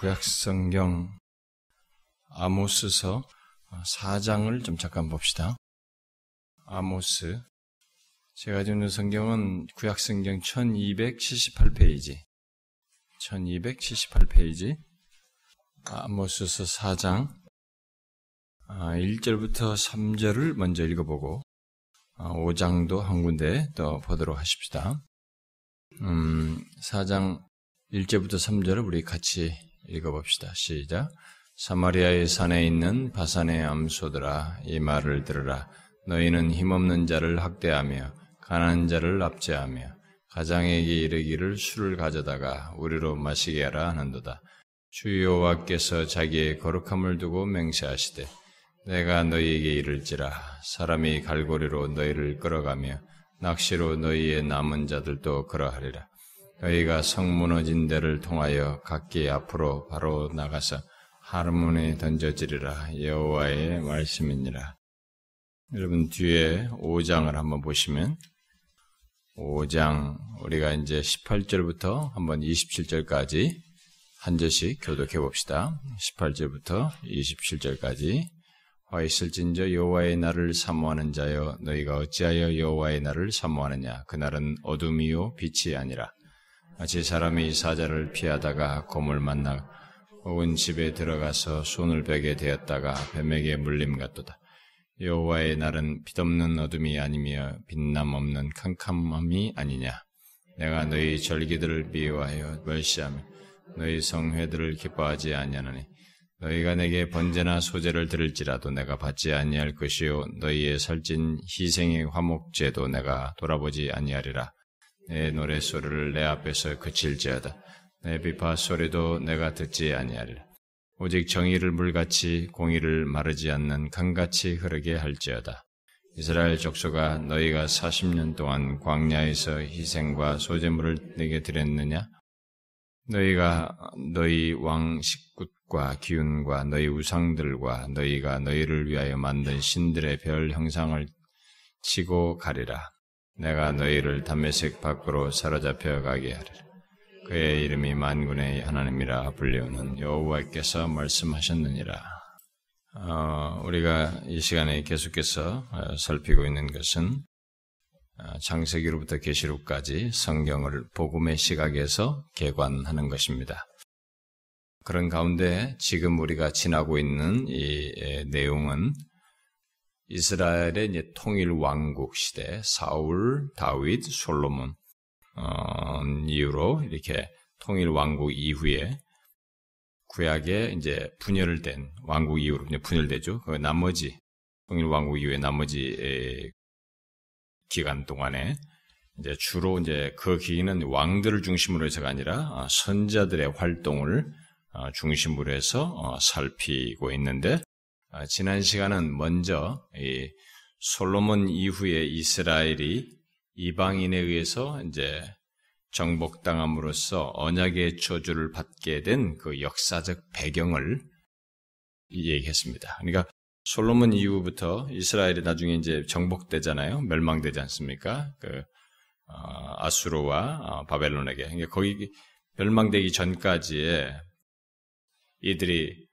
구약성경 아모스서 4장을 좀 잠깐 봅시다. 아모스. 제가 가지고 있는 성경은 구약성경 1278페이지. 1278페이지. 아모스서 4장 1절부터 아, 3절을 먼저 읽어보고 5장도 아, 한 군데 더 보도록 하십시다. 음, 4장 1절부터 3절을 우리 같이 읽어봅시다. 시작. 사마리아의 산에 있는 바산의 암소들아 이 말을 들으라. 너희는 힘없는 자를 학대하며 가난한 자를 압제하며 가장에게 이르기를 술을 가져다가 우리로 마시게 하라 하는도다. 주 여호와께서 자기의 거룩함을 두고 맹세하시되 내가 너희에게 이를지라 사람이 갈고리로 너희를 끌어가며 낚시로 너희의 남은 자들도 그러하리라. 너희가 성 무너진 데를 통하여 각기 앞으로 바로 나가서 하르몬에 던져지리라 여호와의 말씀이니라. 여러분 뒤에 5장을 한번 보시면 5장 우리가 이제 18절부터 한번 27절까지 한 절씩 교독해 봅시다. 18절부터 27절까지 화 있을진저 여호와의 날을 사모하는 자여 너희가 어찌하여 여호와의 날을 사모하느냐 그 날은 어둠이요 빛이 아니라 마치 사람이 사자를 피하다가 곰을 만나 온 집에 들어가서 손을 베게 되었다가 뱀에게 물림 같도다. 여호와의 날은 빛없는 어둠이 아니며 빛남 없는 캄캄함이 아니냐. 내가 너희 절기들을 미워하여 멸시하며 너희 성회들을 기뻐하지 아니하노니 너희가 내게 번제나 소제를 들을지라도 내가 받지 아니할 것이요 너희의 살찐 희생의 화목제도 내가 돌아보지 아니하리라. 내 노래소리를 내 앞에서 그칠지어다. 내 비파 소리도 내가 듣지 아니하리라. 오직 정의를 물같이 공의를 마르지 않는 강같이 흐르게 할지어다. 이스라엘 족속아 너희가 40년 동안 광야에서 희생과 소재물을 내게 드렸느냐? 너희가 너희 왕 식굿과 기운과 너희 우상들과 너희가 너희를 위하여 만든 신들의 별 형상을 치고 가리라. 내가 너희를 담메색 밖으로 사로잡혀 가게 하리라. 그의 이름이 만군의 하나님이라 불리우는 여호와께서 말씀하셨느니라. 어, 우리가 이 시간에 계속해서 어, 살피고 있는 것은 어, 장세기로부터 계시록까지 성경을 복음의 시각에서 개관하는 것입니다. 그런 가운데 지금 우리가 지나고 있는 이 내용은 이스라엘의 이제 통일 왕국 시대 사울, 다윗, 솔로몬 어, 이후로 이렇게 통일 왕국 이후에 구약에 이제 분열된 왕국 이후로 이제 분열되죠. 그 나머지 통일 왕국 이후에 나머지 기간 동안에 이제 주로 이제 그 기기는 왕들을 중심으로 해서가 아니라 어, 선자들의 활동을 어, 중심으로 해서 어, 살피고 있는데 아, 지난 시간은 먼저 솔로몬 이후에 이스라엘이 이방인에 의해서 이제 정복당함으로써 언약의 저주를 받게 된 그 역사적 배경을 얘기했습니다. 그러니까 솔로몬 이후부터 이스라엘이 나중에 이제 정복되잖아요. 멸망되지 않습니까? 그 어, 아수르와 어, 바벨론에게. 그러니까 거기 멸망되기 전까지에 이들이 아,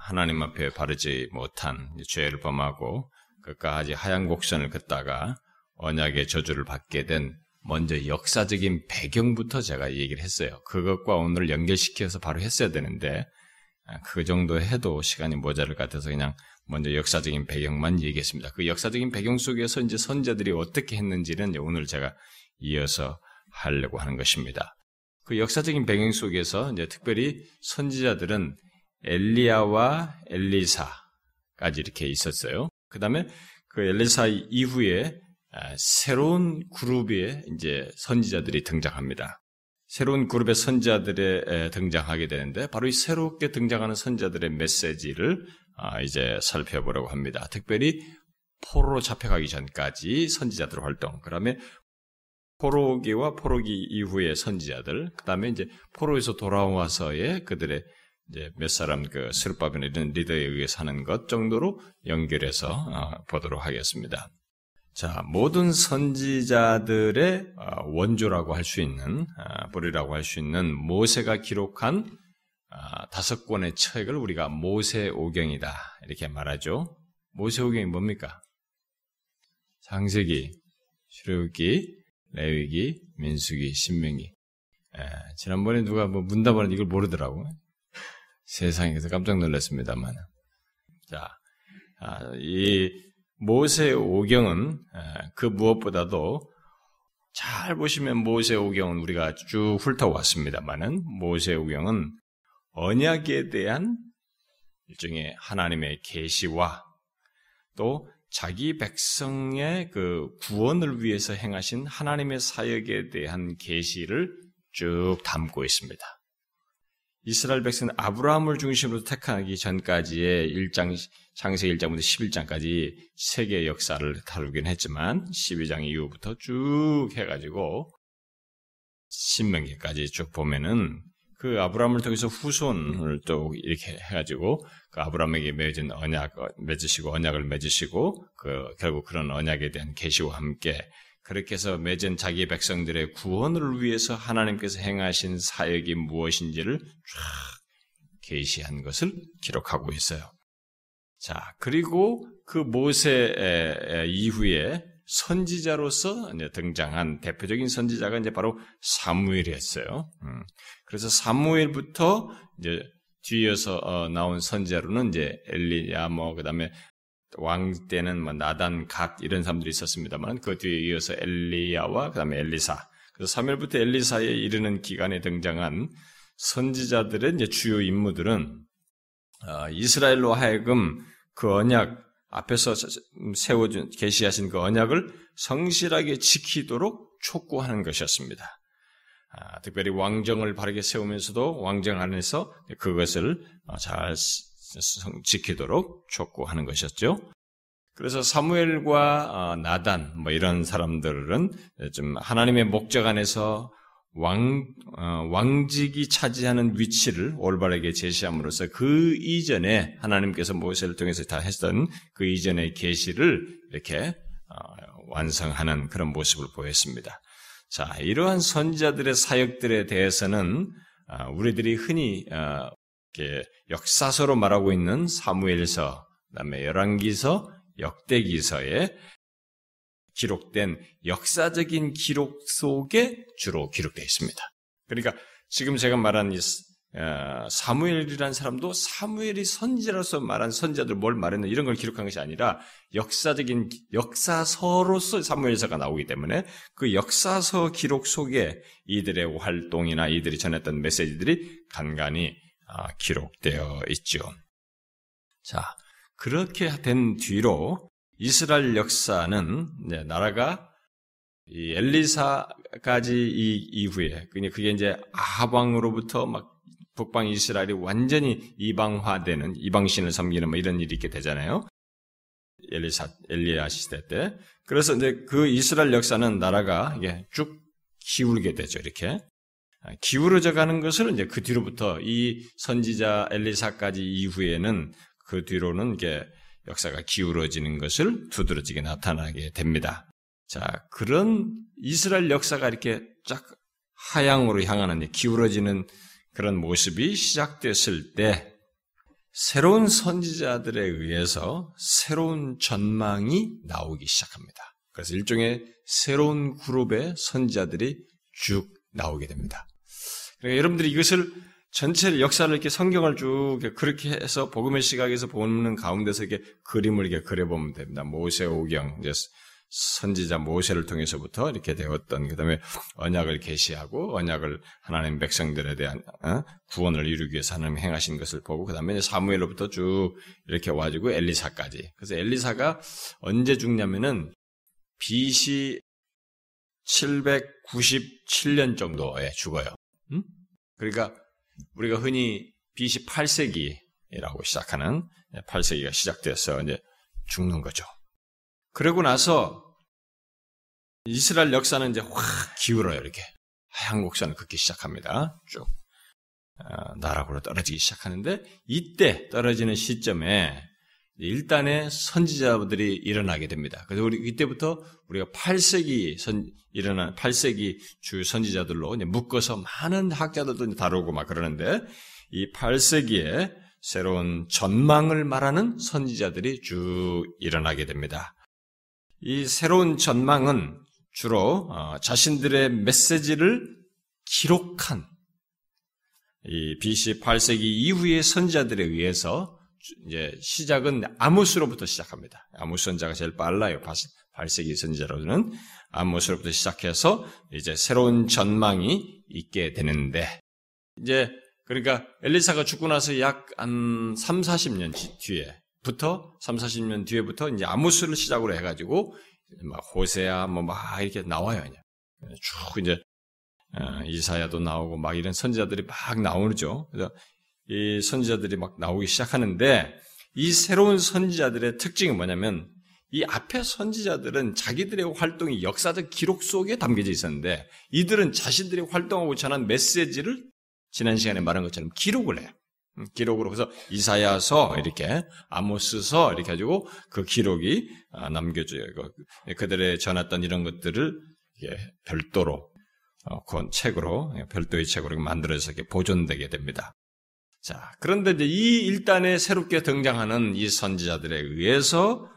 하나님 앞에 바르지 못한 죄를 범하고 그까지 하얀 곡선을 긋다가 언약의 저주를 받게 된 먼저 역사적인 배경부터 제가 얘기를 했어요. 그것과 오늘 연결시켜서 바로 했어야 되는데 아, 그 정도 해도 시간이 모자랄 것 같아서 그냥 먼저 역사적인 배경만 얘기했습니다. 그 역사적인 배경 속에서 이제 선자들이 어떻게 했는지는 오늘 제가 이어서 하려고 하는 것입니다. 그 역사적인 배경 속에서 이제 특별히 선지자들은 엘리야와 엘리사까지 이렇게 있었어요. 그 다음에 그 엘리사 이후에 아, 새로운 그룹의 이제 선지자들이 등장합니다. 새로운 그룹의 선지자들에 등장하게 되는데 바로 이 새롭게 등장하는 선지자들의 메시지를 아, 이제 살펴보려고 합니다. 특별히 포로로 잡혀가기 전까지 선지자들 활동, 그 다음에 포로기와 포로기 이후의 선지자들, 그 다음에 이제 포로에서 돌아와서의 그들의 이제 몇 사람 그 스룹바벨 이런 리더에 의해서 하는 것 정도로 연결해서 어, 보도록 하겠습니다. 자, 모든 선지자들의 어, 원조라고 할 수 있는 어, 뿌리라고 할 수 있는 모세가 기록한 아, 다섯 권의 책을 우리가 모세오경이다 이렇게 말하죠. 모세오경이 뭡니까? 장세기, 출애굽기, 레위기, 민수기, 신명기. 에, 지난번에 누가 뭐 문답하는 이걸 모르더라고. 세상에서 깜짝 놀랐습니다만. 자, 아, 이 모세 오경은 그 무엇보다도 잘 보시면 모세 오경은 우리가 쭉 훑어왔습니다만은 모세 오경은 언약에 대한 일종의 하나님의 계시와 또 자기 백성의 그 구원을 위해서 행하신 하나님의 사역에 대한 계시를 쭉 담고 있습니다. 이스라엘 백성은 아브라함을 중심으로 택하기 전까지의 1장, 창세 1장부터 11장까지 세계 역사를 다루긴 했지만 12장 이후부터 쭉 해가지고 신명기까지 쭉 보면은 그 아브라함을 통해서 후손을 또 이렇게 해가지고 그 아브라함에게 맺은 언약 맺으시고 언약을 맺으시고 그 결국 그런 언약에 대한 계시와 함께 그렇게 해서 맺은 자기 백성들의 구원을 위해서 하나님께서 행하신 사역이 무엇인지를 쫙 계시한 것을 기록하고 있어요. 자 그리고 그 모세 이후에 선지자로서 등장한 대표적인 선지자가 이제 바로 사무엘이었어요. 음. 그래서 사무엘부터 이제 뒤이어서 어, 나온 선지자로는 이제 엘리야 뭐 그다음에 왕 때는 뭐 나단 갓 이런 사람들이 있었습니다만 그 뒤에 이어서 엘리야와 그다음에 엘리사 그래서 사무엘부터 엘리사에 이르는 기간에 등장한 선지자들의 이제 주요 임무들은 어, 이스라엘로 하여금 그 언약 앞에서 세워준 계시하신 그 언약을 성실하게 지키도록 촉구하는 것이었습니다. 아, 특별히 왕정을 바르게 세우면서도 왕정 안에서 그것을 어, 잘 지키도록 촉구하는 것이었죠. 그래서 사무엘과 어, 나단 뭐 이런 사람들은 좀 하나님의 목적 안에서 왕 어, 왕직이 차지하는 위치를 올바르게 제시함으로써 그 이전에 하나님께서 모세를 통해서 다 했던 그 이전의 계시를 이렇게 어, 완성하는 그런 모습을 보였습니다. 자, 이러한 선지자들의 사역들에 대해서는 어, 우리들이 흔히 어, 역사서로 말하고 있는 사무엘서, 그다음에 열왕기서, 역대기서에 기록된 역사적인 기록 속에 주로 기록되어 있습니다. 그러니까 지금 제가 말한 이 어, 사무엘이라는 사람도 사무엘이 선지자로서 말한 선지자들 뭘 말했나 이런 걸 기록한 것이 아니라 역사적인 역사서로서 사무엘서가 나오기 때문에 그 역사서 기록 속에 이들의 활동이나 이들이 전했던 메시지들이 간간히 아, 기록되어 있죠. 자, 그렇게 된 뒤로 이스라엘 역사는 나라가 엘리사까지 이 이후에 그게 이제 아방으로부터 막 북방 이스라엘이 완전히 이방화되는 이방신을 섬기는 뭐 이런 일이 있게 되잖아요. 엘리사 엘리야 시대 때. 그래서 이제 그 이스라엘 역사는 나라가 이게 쭉 기울게 되죠. 이렇게 기울어져 가는 것을 이제 그 뒤로부터 이 선지자 엘리사까지 이후에는 그 뒤로는 이게 역사가 기울어지는 것을 두드러지게 나타나게 됩니다. 자, 그런 이스라엘 역사가 이렇게 쫙 하향으로 향하는 기울어지는 그런 모습이 시작됐을 때 새로운 선지자들에 의해서 새로운 전망이 나오기 시작합니다. 그래서 일종의 새로운 그룹의 선지자들이 쭉 나오게 됩니다. 그러니까 여러분들이 이것을 전체 역사를 이렇게 성경을 쭉 그렇게 해서 복음의 시각에서 보는 가운데서 이렇게 그림을 이렇게 그려보면 됩니다. 모세 오경, 이제 선지자 모세를 통해서부터 이렇게 되었던 그다음에 언약을 계시하고 언약을 하나님 백성들에 대한 어? 구원을 이루기 위해서 하나님 행하신 것을 보고 그다음에 사무엘로부터 쭉 이렇게 와지고 엘리사까지. 그래서 엘리사가 언제 죽냐면은 BC 797년 정도에 죽어요. 음? 그러니까 우리가 흔히 BC 8세기라고 시작하는 8세기가 시작돼서 이제 죽는 거죠. 그러고 나서 이스라엘 역사는 이제 확 기울어요, 이렇게. 하얀 곡선을 긋기 시작합니다. 쭉. 어, 나락으로 떨어지기 시작하는데, 이때 떨어지는 시점에 일단의 선지자들이 일어나게 됩니다. 그래서 우리 이때부터 우리가 8세기 선 일어난 8세기 주 선지자들로 묶어서 많은 학자들도 다루고 막 그러는데 이 8세기에 새로운 전망을 말하는 선지자들이 쭉 일어나게 됩니다. 이 새로운 전망은 주로 어, 자신들의 메시지를 기록한 이 BC 8세기 이후의 선지자들에 의해서 이제 시작은 아모스로부터 시작합니다. 아모스 선자가 제일 빨라요. 8세기 선지자로는 아모스로부터 시작해서 이제 새로운 전망이 있게 되는데 이제 그러니까 엘리사가 죽고 나서 약 한 3, 40년 뒤에부터 3, 40년 뒤에부터 이제 아모스를 시작으로 해 가지고 막 호세아 뭐막 이렇게 나와요. 쭉 이제 어, 이사야도 나오고 막 이런 선지자들이 막 나오죠. 그래서 이 선지자들이 막 나오기 시작하는데 이 새로운 선지자들의 특징이 뭐냐면 이 앞에 선지자들은 자기들의 활동이 역사적 기록 속에 담겨져 있었는데 이들은 자신들이 활동하고 전한 메시지를 지난 시간에 말한 것처럼 기록을 해요. 음, 기록으로 해서 이사야서 이렇게 아모스서 이렇게 가지고 그 기록이 아, 남겨져요. 그들의 전했던 이런 것들을 별도로 어, 그 책으로 별도의 책으로 만들어서 보존되게 됩니다. 자, 그런데 이제 이 일단에 새롭게 등장하는 이 선지자들에 의해서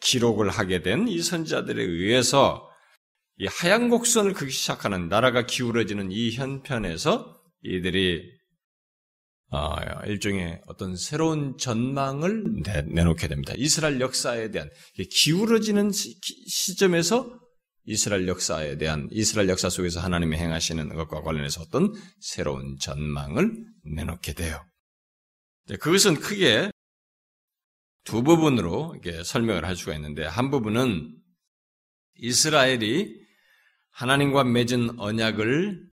기록을 하게 된 이 선지자들에 의해서 이 하얀 곡선을 그기 시작하는 나라가 기울어지는 이 현편에서 이들이 어, 일종의 어떤 새로운 전망을 내 놓게 됩니다. 이스라엘 역사에 대한 기울어지는 시점에서 이스라엘 역사에 대한 이스라엘 역사 속에서 하나님이 행하시는 것과 관련해서 어떤 새로운 전망을 내놓게 돼요. 그것은 크게 두 부분으로 설명을 할 수가 있는데 한 부분은 이스라엘이 하나님과 맺은 언약을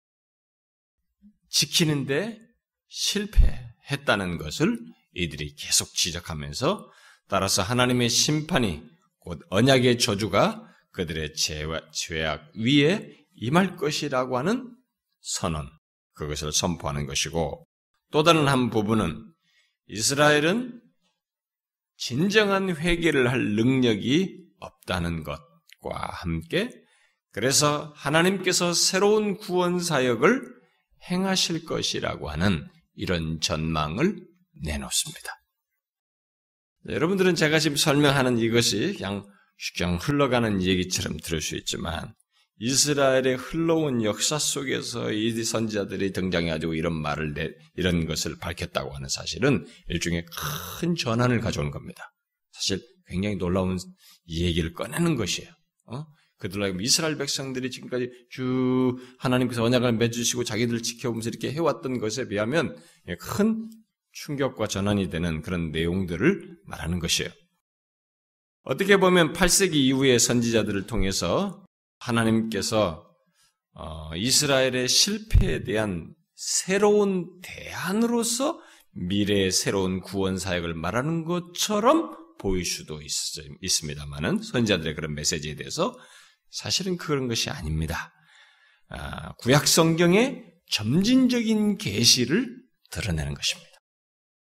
지키는데 실패했다는 것을 이들이 계속 지적하면서 따라서 하나님의 심판이 곧 언약의 저주가 그들의 죄악 위에 임할 것이라고 하는 선언, 그것을 선포하는 것이고 또 다른 한 부분은 이스라엘은 진정한 회개를 할 능력이 없다는 것과 함께 그래서 하나님께서 새로운 구원 사역을 행하실 것이라고 하는 이런 전망을 내놓습니다. 여러분들은 제가 지금 설명하는 이것이 그냥 그냥 흘러가는 얘기처럼 들을 수 있지만 이스라엘의 흘러온 역사 속에서 이 선지자들이 등장해가지고 이런 말을 내, 이런 것을 밝혔다고 하는 사실은 일종의 큰 전환을 가져온 겁니다. 사실 굉장히 놀라운 얘기를 꺼내는 것이에요. 어? 그들로 하 이스라엘 백성들이 지금까지 쭉 하나님께서 언약을 맺으시고 자기들을 지켜보면서 이렇게 해왔던 것에 비하면 큰 충격과 전환이 되는 그런 내용들을 말하는 것이에요. 어떻게 보면 8세기 이후의 선지자들을 통해서 하나님께서 어, 이스라엘의 실패에 대한 새로운 대안으로서 미래의 새로운 구원 사역을 말하는 것처럼 보일 수도 있, 습니다만은 선지자들의 그런 메시지에 대해서 사실은 그런 것이 아닙니다. 아, 구약 성경의 점진적인 계시를 드러내는 것입니다.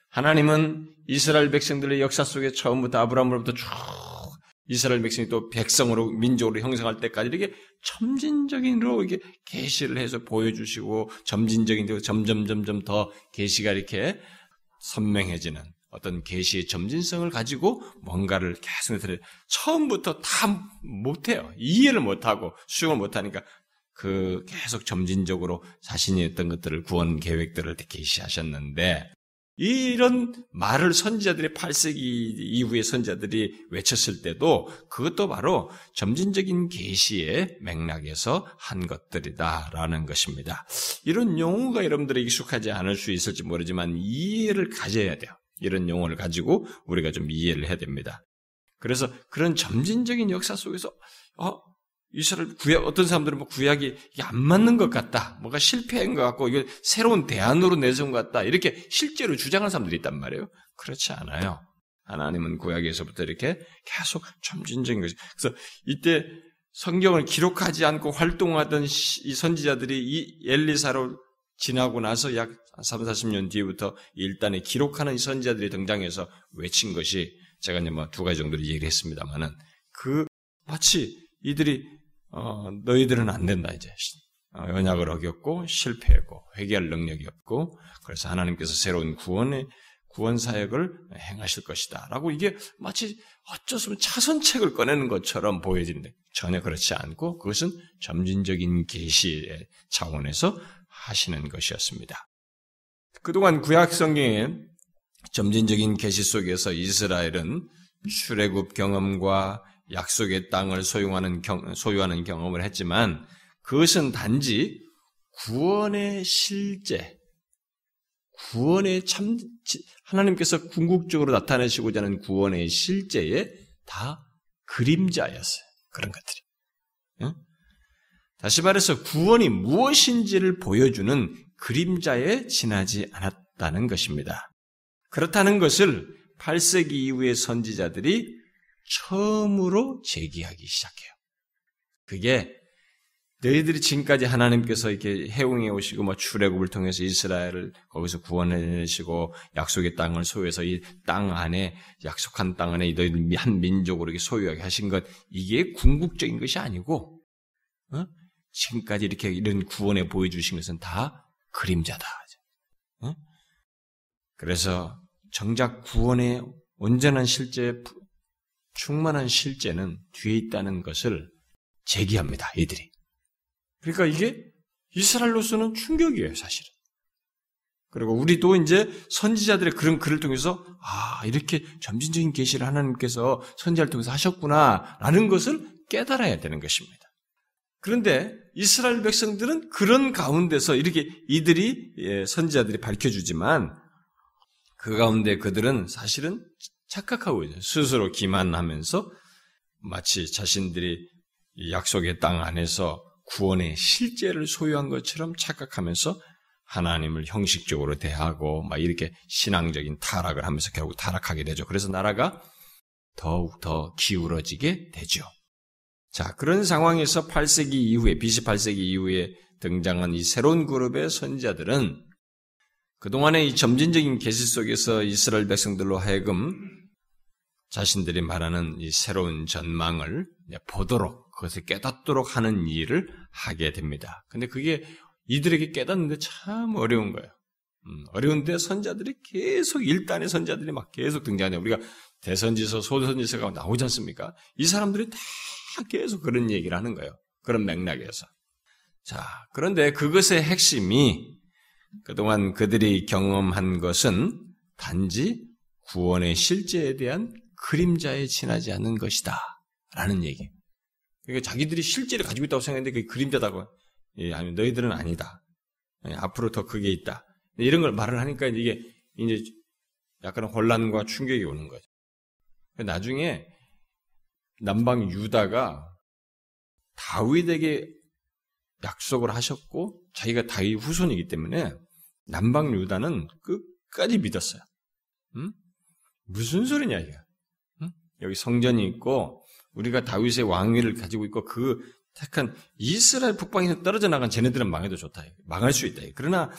하나님은 이스라엘 백성들의 역사 속에 처음부터 아브라함으로부터 쭉 이스라엘 백성이 또 백성으로 민족으로 형성할 때까지 이렇게 점진적인으로 이렇게 계시를 해서 보여주시고 점진적인 대로 점점 점점 더 계시가 이렇게 선명해지는 어떤 계시의 점진성을 가지고 뭔가를 계속 들어 처음부터 다 못해요. 이해를 못하고 수용을 못하니까 그 계속 점진적으로 자신이 했던 것들을 구원 계획들을 계시하셨는데 이런 말을 선지자들이 8세기 이후의 선지자들이 외쳤을 때도 그것도 바로 점진적인 계시의 맥락에서 한 것들이다라는 것입니다. 이런 용어가 여러분들에게 익숙하지 않을 수 있을지 모르지만 이해를 가져야 돼요. 이런 용어를 가지고 우리가 좀 이해를 해야 됩니다. 그래서 그런 점진적인 역사 속에서 어, 이스라엘 구약 어떤 사람들은 뭐 구약이 안 맞는 것 같다, 뭔가 실패한 것 같고 이거 새로운 대안으로 내세운 것 같다 이렇게 실제로 주장하는 사람들이 있단 말이에요. 그렇지 않아요. 하나님은 구약에서부터 이렇게 계속 점진적인 것이. 그래서 이때 성경을 기록하지 않고 활동하던 이 선지자들이 이 엘리사로 지나고 나서 약 3, 40년 뒤부터 일단에 기록하는 이 선지자들이 등장해서 외친 것이 제가 이제 뭐 두 가지 정도로 얘기를 했습니다만은 그 마치 이들이 어, 너희들은 안 된다 이제. 어, 언약을 어겼고 실패했고 회개할 능력이 없고 그래서 하나님께서 새로운 구원의 구원 사역을 행하실 것이다라고 이게 마치 어쩌면 차선책을 꺼내는 것처럼 보여지는데 전혀 그렇지 않고 그것은 점진적인 계시의 차원에서 하시는 것이었습니다. 그동안 구약 성경에 점진적인 계시 속에서 이스라엘은 출애굽 경험과 약속의 땅을 소유하는, 경, 소유하는 경험을 했지만 그것은 단지 구원의 실제, 구원의 참, 하나님께서 궁극적으로 나타내시고자 하는 구원의 실제에 다 그림자였어요. 그런 것들이. 응? 다시 말해서 구원이 무엇인지를 보여주는 그림자에 지나지 않았다는 것입니다. 그렇다는 것을 8세기 이후의 선지자들이 처음으로 제기하기 시작해요. 그게 너희들이 지금까지 하나님께서 이렇게 해웅해 오시고 뭐 출애굽을 통해서 이스라엘을 거기서 구원해 내시고 약속의 땅을 소유해서 이 땅 안에 약속한 땅 안에 너희들 한 민족으로 이렇게 소유하게 하신 것 이게 궁극적인 것이 아니고 어? 지금까지 이렇게 이런 구원에 보여주신 것은 다 그림자다. 어? 그래서 정작 구원의 온전한 실제 충만한 실제는 뒤에 있다는 것을 제기합니다. 이들이. 그러니까 이게 이스라엘로서는 충격이에요, 사실은. 그리고 우리도 이제 선지자들의 그런 글을 통해서 아 이렇게 점진적인 계시를 하나님께서 선지자를 통해서 하셨구나라는 것을 깨달아야 되는 것입니다. 그런데 이스라엘 백성들은 그런 가운데서 이렇게 이들이 예, 선지자들이 밝혀주지만 그 가운데 그들은 사실은 착각하고 있어요. 스스로 기만하면서 마치 자신들이 약속의 땅 안에서 구원의 실제를 소유한 것처럼 착각하면서 하나님을 형식적으로 대하고 막 이렇게 신앙적인 타락을 하면서 결국 타락하게 되죠. 그래서 나라가 더욱 더 기울어지게 되죠. 자, 그런 상황에서 8세기 이후에, BC 8세기 이후에 등장한 이 새로운 그룹의 선자들은 그동안의 이 점진적인 계시 속에서 이스라엘 백성들로 하여금 자신들이 말하는 이 새로운 전망을 보도록 그것을 깨닫도록 하는 일을 하게 됩니다. 근데 그게 이들에게 깨닫는데 참 어려운 거예요. 음, 어려운데 선자들이 계속 일단의 선자들이 막 계속 등장하냐. 우리가 대선지서, 소선지서가 나오지 않습니까? 이 사람들이 다 계속 그런 얘기를 하는 거예요. 그런 맥락에서. 자, 그런데 그것의 핵심이 그동안 그들이 경험한 것은 단지 구원의 실제에 대한 그림자에 지나지 않는 것이다. 라는 얘기. 그러니까 자기들이 실제를 가지고 있다고 생각했는데 그게 그림자다고. 예, 아니, 너희들은 아니다. 예, 앞으로 더 크게 있다. 이런 걸 말을 하니까 이게 이제 약간 혼란과 충격이 오는 거죠. 나중에 남방 유다가 다윗에게 약속을 하셨고 자기가 다윗 후손이기 때문에 남방 유다는 끝까지 믿었어요. 음? 무슨 소리냐 이게? 음? 여기 성전이 있고 우리가 다윗의 왕위를 가지고 있고 그 택한 이스라엘 북방에서 떨어져 나간 쟤네들은 망해도 좋다. 망할 수 있다. 그러나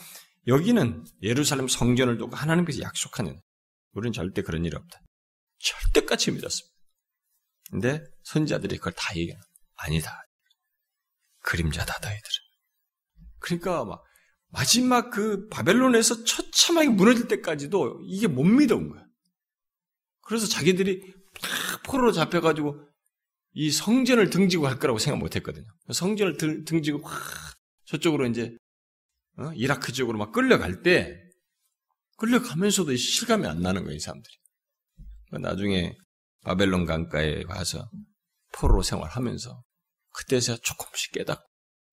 여기는 예루살렘 성전을 두고 하나님께서 약속하는 우리는 절대 그런 일이 없다. 절대같이 믿었습니다. 근데 선자들이 그걸 다 얘기하는 아니다. 그림자다 너희들은. 그러니까 막 마지막 그 바벨론에서 처참하게 무너질 때까지도 이게 못 믿어온 거야. 그래서 자기들이 딱 포로로 잡혀가지고 이 성전을 등지고 할 거라고 생각 못 했거든요. 성전을 등, 등지고 확 저쪽으로 이제 어? 이라크 쪽으로 막 끌려갈 때 끌려가면서도 실감이 안 나는 거예요, 이 사람들이. 나중에 바벨론 강가에 가서 포로 생활하면서 그때서 조금씩 깨닫고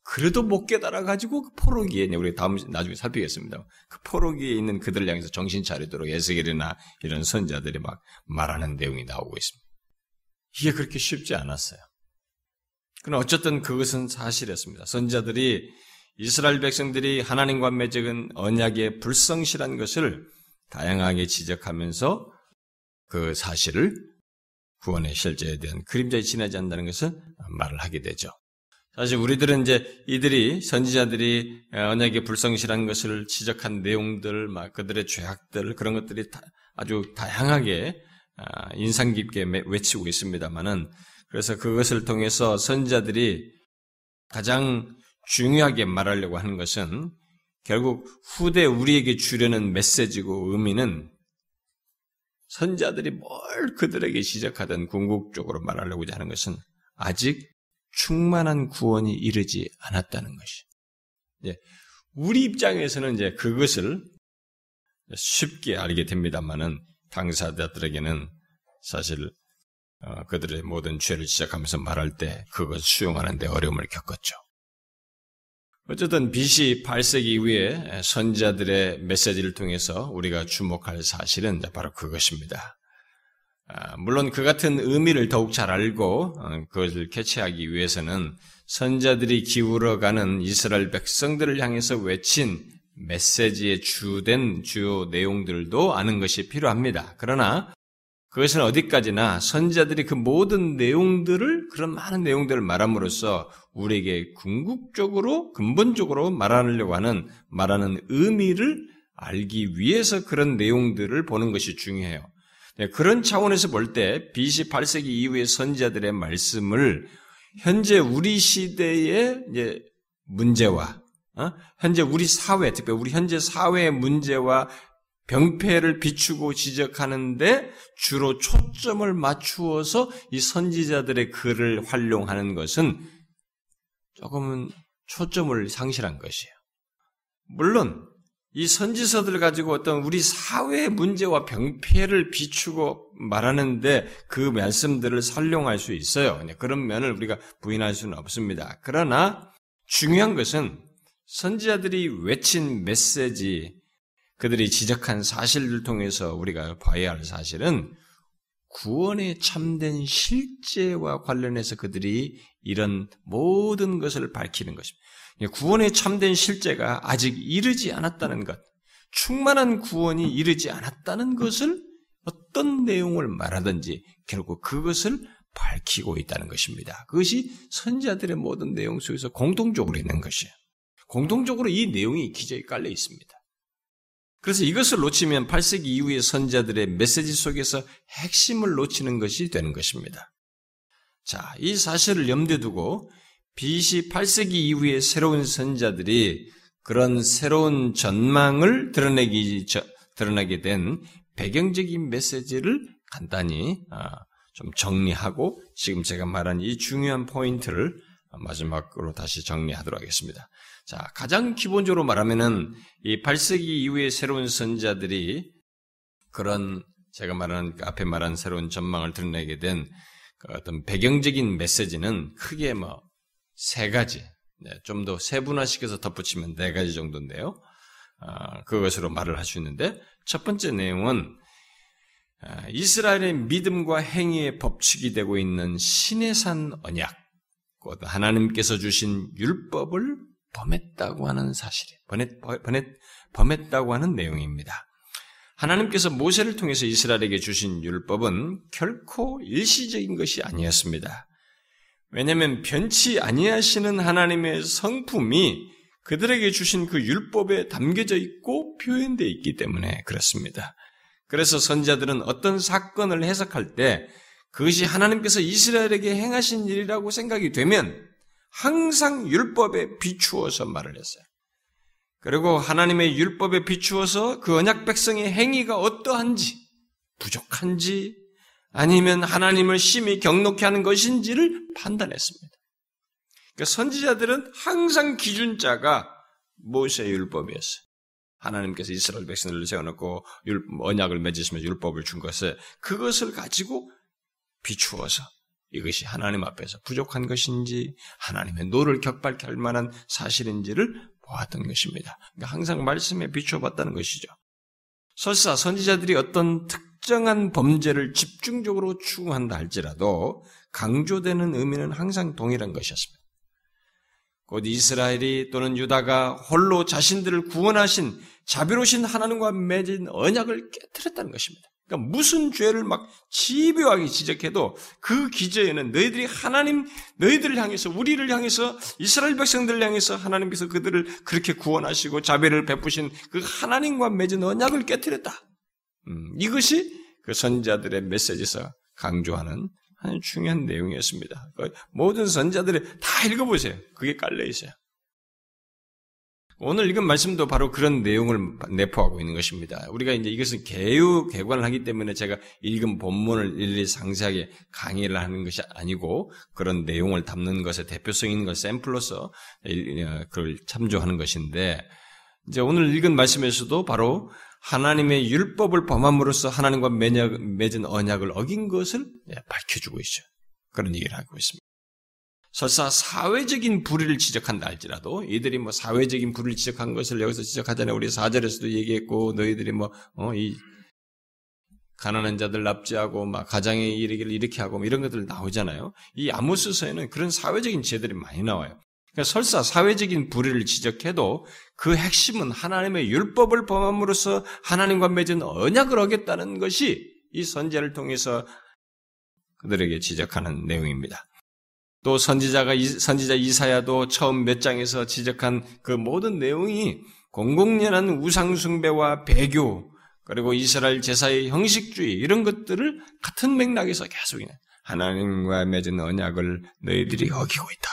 그래도 못 깨달아가지고 그 포로기에, 우리 다음, 나중에 살피겠습니다. 그 포로기에 있는 그들을 향해서 정신 차리도록 에스겔이나 이런 선자들이 막 말하는 내용이 나오고 있습니다. 이게 그렇게 쉽지 않았어요. 그러나 어쨌든 그것은 사실이었습니다. 선자들이 이스라엘 백성들이 하나님과 맺은 언약의 불성실한 것을 다양하게 지적하면서 그 사실을 구원의 실제에 대한 그림자에 지나지 않는다는 것을 말을 하게 되죠. 사실 우리들은 이제 이들이 선지자들이 언약의 불성실한 것을 지적한 내용들, 막 그들의 죄악들 그런 것들이 아주 다양하게 아, 인상 깊게 외치고 있습니다만은 그래서 그것을 통해서 선자들이 가장 중요하게 말하려고 하는 것은 결국 후대 우리에게 주려는 메시지고 의미는 선자들이 뭘 그들에게 시작하던 궁극적으로 말하려고 하는 것은 아직 충만한 구원이 이르지 않았다는 것이. 예, 우리 입장에서는 이제 그것을 쉽게 알게 됩니다만은 당사자들에게는 사실 어, 그들의 모든 죄를 시작하면서 말할 때 그것을 수용하는데 어려움을 겪었죠. 어쨌든 BC 8세기 이후에 선자들의 메시지를 통해서 우리가 주목할 사실은 바로 그것입니다. 아, 물론 그 같은 의미를 더욱 잘 알고 어, 그것을 캐치하기 위해서는 선자들이 기울어가는 이스라엘 백성들을 향해서 외친 메시지의 주된 주요 내용들도 아는 것이 필요합니다. 그러나 그것은 어디까지나 선자들이 그 모든 내용들을 그런 많은 내용들을 말함으로써 우리에게 궁극적으로 근본적으로 말하려고 하는 말하는 의미를 알기 위해서 그런 내용들을 보는 것이 중요해요. 네, 그런 차원에서 볼 때 BC 8세기 이후의 선자들의 말씀을 현재 우리 시대의 문제와 어? 현재 우리 사회, 특히 우리 현재 사회의 문제와 병폐를 비추고 지적하는데 주로 초점을 맞추어서 이 선지자들의 글을 활용하는 것은 조금은 초점을 상실한 것이에요. 물론 이 선지서들을 가지고 어떤 우리 사회의 문제와 병폐를 비추고 말하는데 그 말씀들을 살용할 수 있어요. 그런 면을 우리가 부인할 수는 없습니다. 그러나 중요한 것은 선지자들이 외친 메시지, 그들이 지적한 사실을 통해서 우리가 봐야 할 사실은 구원의 참된 실제와 관련해서 그들이 이런 모든 것을 밝히는 것입니다. 구원의 참된 실제가 아직 이르지 않았다는 것, 충만한 구원이 이르지 않았다는 것을 어떤 내용을 말하든지 결국 그것을 밝히고 있다는 것입니다. 그것이 선자들의 모든 내용 속에서 공통적으로 있는 것이에요. 공통적으로 이 내용이 기저에 깔려 있습니다. 그래서 이것을 놓치면 8세기 이후의 선자들의 메시지 속에서 핵심을 놓치는 것이 되는 것입니다. 자, 이 사실을 염두에 두고 BC 8세기 이후의 새로운 선자들이 그런 새로운 전망을 드러내기, 드러나게 된 배경적인 메시지를 간단히 아, 좀 정리하고 지금 제가 말한 이 중요한 포인트를 마지막으로 다시 정리하도록 하겠습니다. 자, 가장 기본적으로 말하면은 이 8세기 이후의 새로운 선자들이 그런 제가 말한 앞에 말한 새로운 전망을 드러내게 된 그 어떤 배경적인 메시지는 크게 뭐 세 가지, 네, 좀 더 세분화시켜서 덧붙이면 네 가지 정도인데요. 아, 그것으로 말을 할 수 있는데 첫 번째 내용은 아, 이스라엘의 믿음과 행위의 법칙이 되고 있는 신의 산 언약, 곧 하나님께서 주신 율법을 범했다고 하는 사실이 범했, 범했, 범했다고 하는 내용입니다. 하나님께서 모세를 통해서 이스라엘에게 주신 율법은 결코 일시적인 것이 아니었습니다. 왜냐하면 변치 아니하시는 하나님의 성품이 그들에게 주신 그 율법에 담겨져 있고 표현되어 있기 때문에 그렇습니다. 그래서 선자들은 어떤 사건을 해석할 때 그것이 하나님께서 이스라엘에게 행하신 일이라고 생각이 되면 항상 율법에 비추어서 말을 했어요. 그리고 하나님의 율법에 비추어서 그 언약 백성의 행위가 어떠한지, 부족한지, 아니면 하나님을 심히 경록케 하는 것인지를 판단했습니다. 그러니까 선지자들은 항상 기준자가 모세의 율법이었어요. 하나님께서 이스라엘 백성들을 세워놓고 언약을 맺으시면서 율법을 준 것을 그것을 가지고 비추어서 이것이 하나님 앞에서 부족한 것인지 하나님의 노를 격발케 할 만한 사실인지를 보았던 것입니다. 그러니까 항상 말씀에 비춰봤다는 것이죠. 설사 선지자들이 어떤 특정한 범죄를 집중적으로 추궁한다 할지라도 강조되는 의미는 항상 동일한 것이었습니다. 곧 이스라엘이 또는 유다가 홀로 자신들을 구원하신 자비로우신 하나님과 맺은 언약을 깨뜨렸다는 것입니다. 그러니까 무슨 죄를 막 집요하게 지적해도 그 기저에는 너희들이 하나님, 너희들을 향해서, 우리를 향해서, 이스라엘 백성들을 향해서 하나님께서 그들을 그렇게 구원하시고 자비를 베푸신 그 하나님과 맺은 언약을 깨뜨렸다. 음, 이것이 그 선자들의 메시지에서 강조하는 아주 중요한 내용이었습니다. 그 모든 선자들이 다 읽어보세요. 그게 깔려 있어요. 오늘 읽은 말씀도 바로 그런 내용을 내포하고 있는 것입니다. 우리가 이제 이것은 개유 개관을 하기 때문에 제가 읽은 본문을 일일이 상세하게 강의를 하는 것이 아니고 그런 내용을 담는 것에 대표성 있는 것 샘플로서 어, 그걸 참조하는 것인데 이제 오늘 읽은 말씀에서도 바로 하나님의 율법을 범함으로써 하나님과 맺은 언약을 어긴 것을 예, 밝혀주고 있어요. 그런 얘기를 하고 있습니다. 설사 사회적인 불의를 지적한다 할지라도 이들이 뭐 사회적인 불의를 지적한 것을 여기서 지적하잖아요. 우리 사절에서도 얘기했고 너희들이 뭐 어, 이 가난한 자들 납치하고 막 가장의 일기를 이렇게 하고 뭐 이런 것들 나오잖아요. 이 아모스서에는 그런 사회적인 죄들이 많이 나와요. 그러니까 설사 사회적인 불의를 지적해도 그 핵심은 하나님의 율법을 범함으로써 하나님과 맺은 언약을 어겼다는 것이 이 선제를 통해서 그들에게 지적하는 내용입니다. 또 선지자가 선지자 이사야도 처음 몇 장에서 지적한 그 모든 내용이 공공연한 우상 숭배와 배교 그리고 이스라엘 제사의 형식주의 이런 것들을 같은 맥락에서 계속 하나님과 맺은 언약을 너희들이 어기고 있다.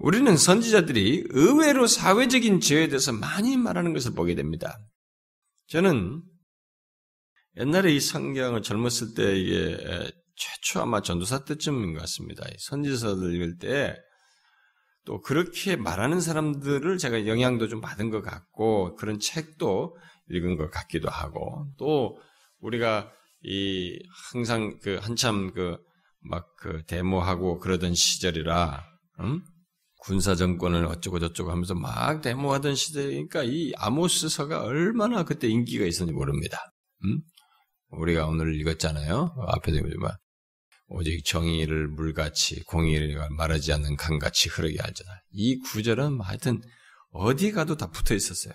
우리는 선지자들이 의외로 사회적인 죄에 대해서 많이 말하는 것을 보게 됩니다. 저는 옛날에 이 성경을 젊었을 때 이게 최초 아마 전도사 때쯤인 것 같습니다. 선지서를 읽을 때 또 그렇게 말하는 사람들을 제가 영향도 좀 받은 것 같고 그런 책도 읽은 것 같기도 하고 또 우리가 이 항상 그 한참 그 막그 그 데모하고 그러던 시절이라 음? 군사 정권을 어쩌고 저쩌고 하면서 막 데모하던 시대니까 이 아모스서가 얼마나 그때 인기가 있었는지 모릅니다. 음? 우리가 오늘 읽었잖아요. 앞에도 보지만 오직 정의를 물같이 공의를 말하지 않는 강같이 흐르게 하잖아. 이 구절은 하여튼 어디 가도 다 붙어 있었어요.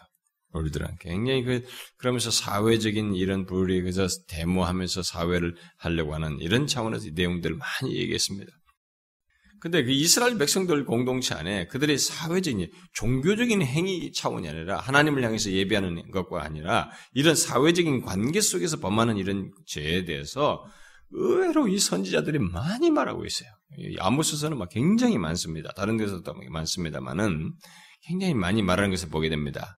우리들은 굉장히 그 그러면서 사회적인 이런 불이 그저 데모하면서 사회를 하려고 하는 이런 차원에서 내용들을 많이 얘기했습니다. 근데 그 이스라엘 백성들 공동체 안에 그들의 사회적인 종교적인 행위 차원이 아니라 하나님을 향해서 예배하는 것과 아니라 이런 사회적인 관계 속에서 범하는 이런 죄에 대해서 의외로 이 선지자들이 많이 말하고 있어요. 아모스서는 막 굉장히 많습니다. 다른 데서도 많습니다만은 굉장히 많이 말하는 것을 보게 됩니다.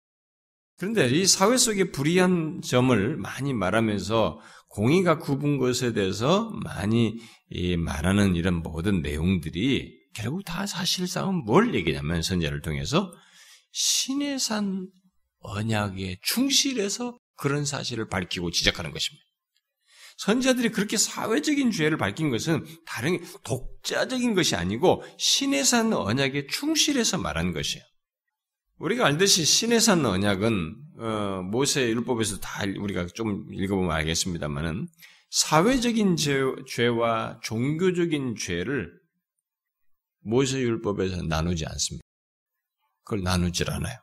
그런데 이 사회 속의 불이한 점을 많이 말하면서 공의가 굽은 것에 대해서 많이 말하는 이런 모든 내용들이 결국 다 사실상은 뭘 얘기냐면 선제를 통해서 신의 산 언약에 충실해서 그런 사실을 밝히고 지적하는 것입니다. 선지자들이 그렇게 사회적인 죄를 밝힌 것은 다른 독자적인 것이 아니고 신의 산 언약에 충실해서 말한 것이에요. 우리가 알듯이 신의 산 언약은 어, 모세 율법에서 다 우리가 좀 읽어보면 알겠습니다만은 사회적인 죄, 죄와 종교적인 죄를 모세 율법에서 나누지 않습니다. 그걸 나누질 않아요.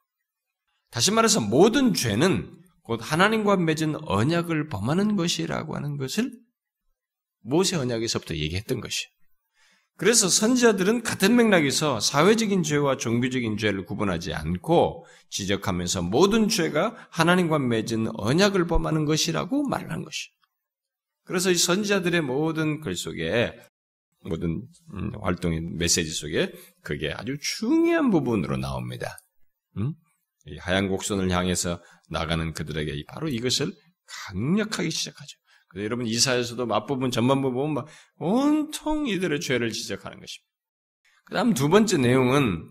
다시 말해서 모든 죄는 곧 하나님과 맺은 언약을 범하는 것이라고 하는 것을 모세 언약에서부터 얘기했던 것이에요. 그래서 선지자들은 같은 맥락에서 사회적인 죄와 종교적인 죄를 구분하지 않고 지적하면서 모든 죄가 하나님과 맺은 언약을 범하는 것이라고 말한 것이에요. 그래서 이 선지자들의 모든 글 속에 모든 음, 활동의 메시지 속에 그게 아주 중요한 부분으로 나옵니다. 음? 하얀 곡선을 향해서 나가는 그들에게 바로 이것을 강력하게 시작하죠. 여러분 이사에서도 앞부분 전반부 보면 막 온통 이들의 죄를 지적하는 것입니다. 그다음 두 번째 내용은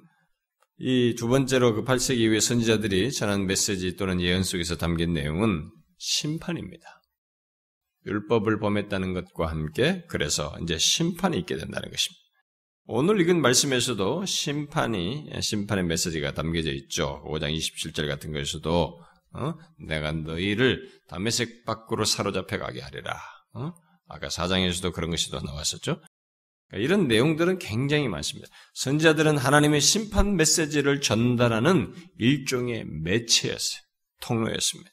이 두 번째로 그 8세기 이후의 선지자들이 전한 메시지 또는 예언 속에서 담긴 내용은 심판입니다. 율법을 범했다는 것과 함께 그래서 이제 심판이 있게 된다는 것입니다. 오늘 읽은 말씀에서도 심판이 심판의 메시지가 담겨져 있죠. 5장 27절 같은 것에서도 어? 내가 너희를 담메색 밖으로 사로잡혀 가게 하리라. 어? 아까 4장에서도 그런 것이 더 나왔었죠. 그러니까 이런 내용들은 굉장히 많습니다. 선지자들은 하나님의 심판 메시지를 전달하는 일종의 매체였어요. 통로였습니다.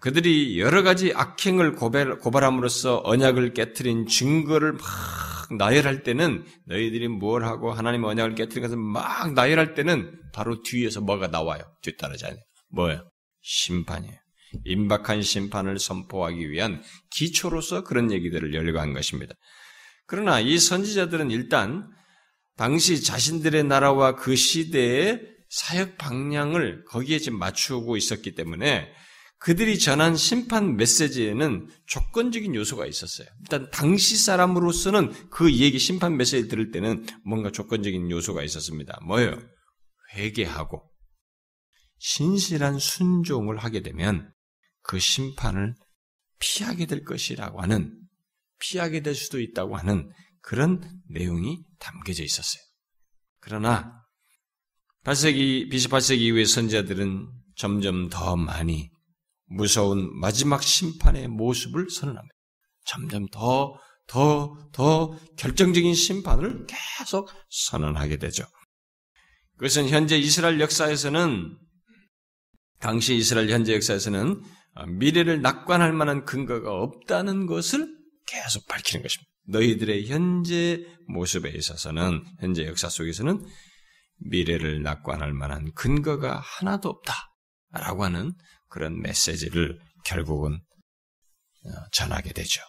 그들이 여러 가지 악행을 고발, 고발함으로써 언약을 깨뜨린 증거를 막 나열할 때는 너희들이 뭘 하고 하나님의 언약을 깨뜨린 것을 막 나열할 때는 바로 뒤에서 뭐가 나와요. 뒤따라지 않아요. 뭐예요? 심판이에요. 임박한 심판을 선포하기 위한 기초로서 그런 얘기들을 열거한 것입니다. 그러나 이 선지자들은 일단 당시 자신들의 나라와 그 시대의 사역 방향을 거기에 지금 맞추고 있었기 때문에 그들이 전한 심판 메시지에는 조건적인 요소가 있었어요. 일단 당시 사람으로서는 그 얘기 심판 메시지 들을 때는 뭔가 조건적인 요소가 있었습니다. 뭐예요? 회개하고 신실한 순종을 하게 되면 그 심판을 피하게 될 것이라고 하는 피하게 될 수도 있다고 하는 그런 내용이 담겨져 있었어요. 그러나 8세기, BC 8세기 이후의 선지자들은 점점 더 많이 무서운 마지막 심판의 모습을 선언합니다. 점점 더, 더, 더 결정적인 심판을 계속 선언하게 되죠. 그것은 현재 이스라엘 역사에서는, 당시 이스라엘 현재 역사에서는 미래를 낙관할 만한 근거가 없다는 것을 계속 밝히는 것입니다. 너희들의 현재 모습에 있어서는, 현재 역사 속에서는 미래를 낙관할 만한 근거가 하나도 없다. 라고 하는 그런 메시지를 결국은 어, 전하게 되죠.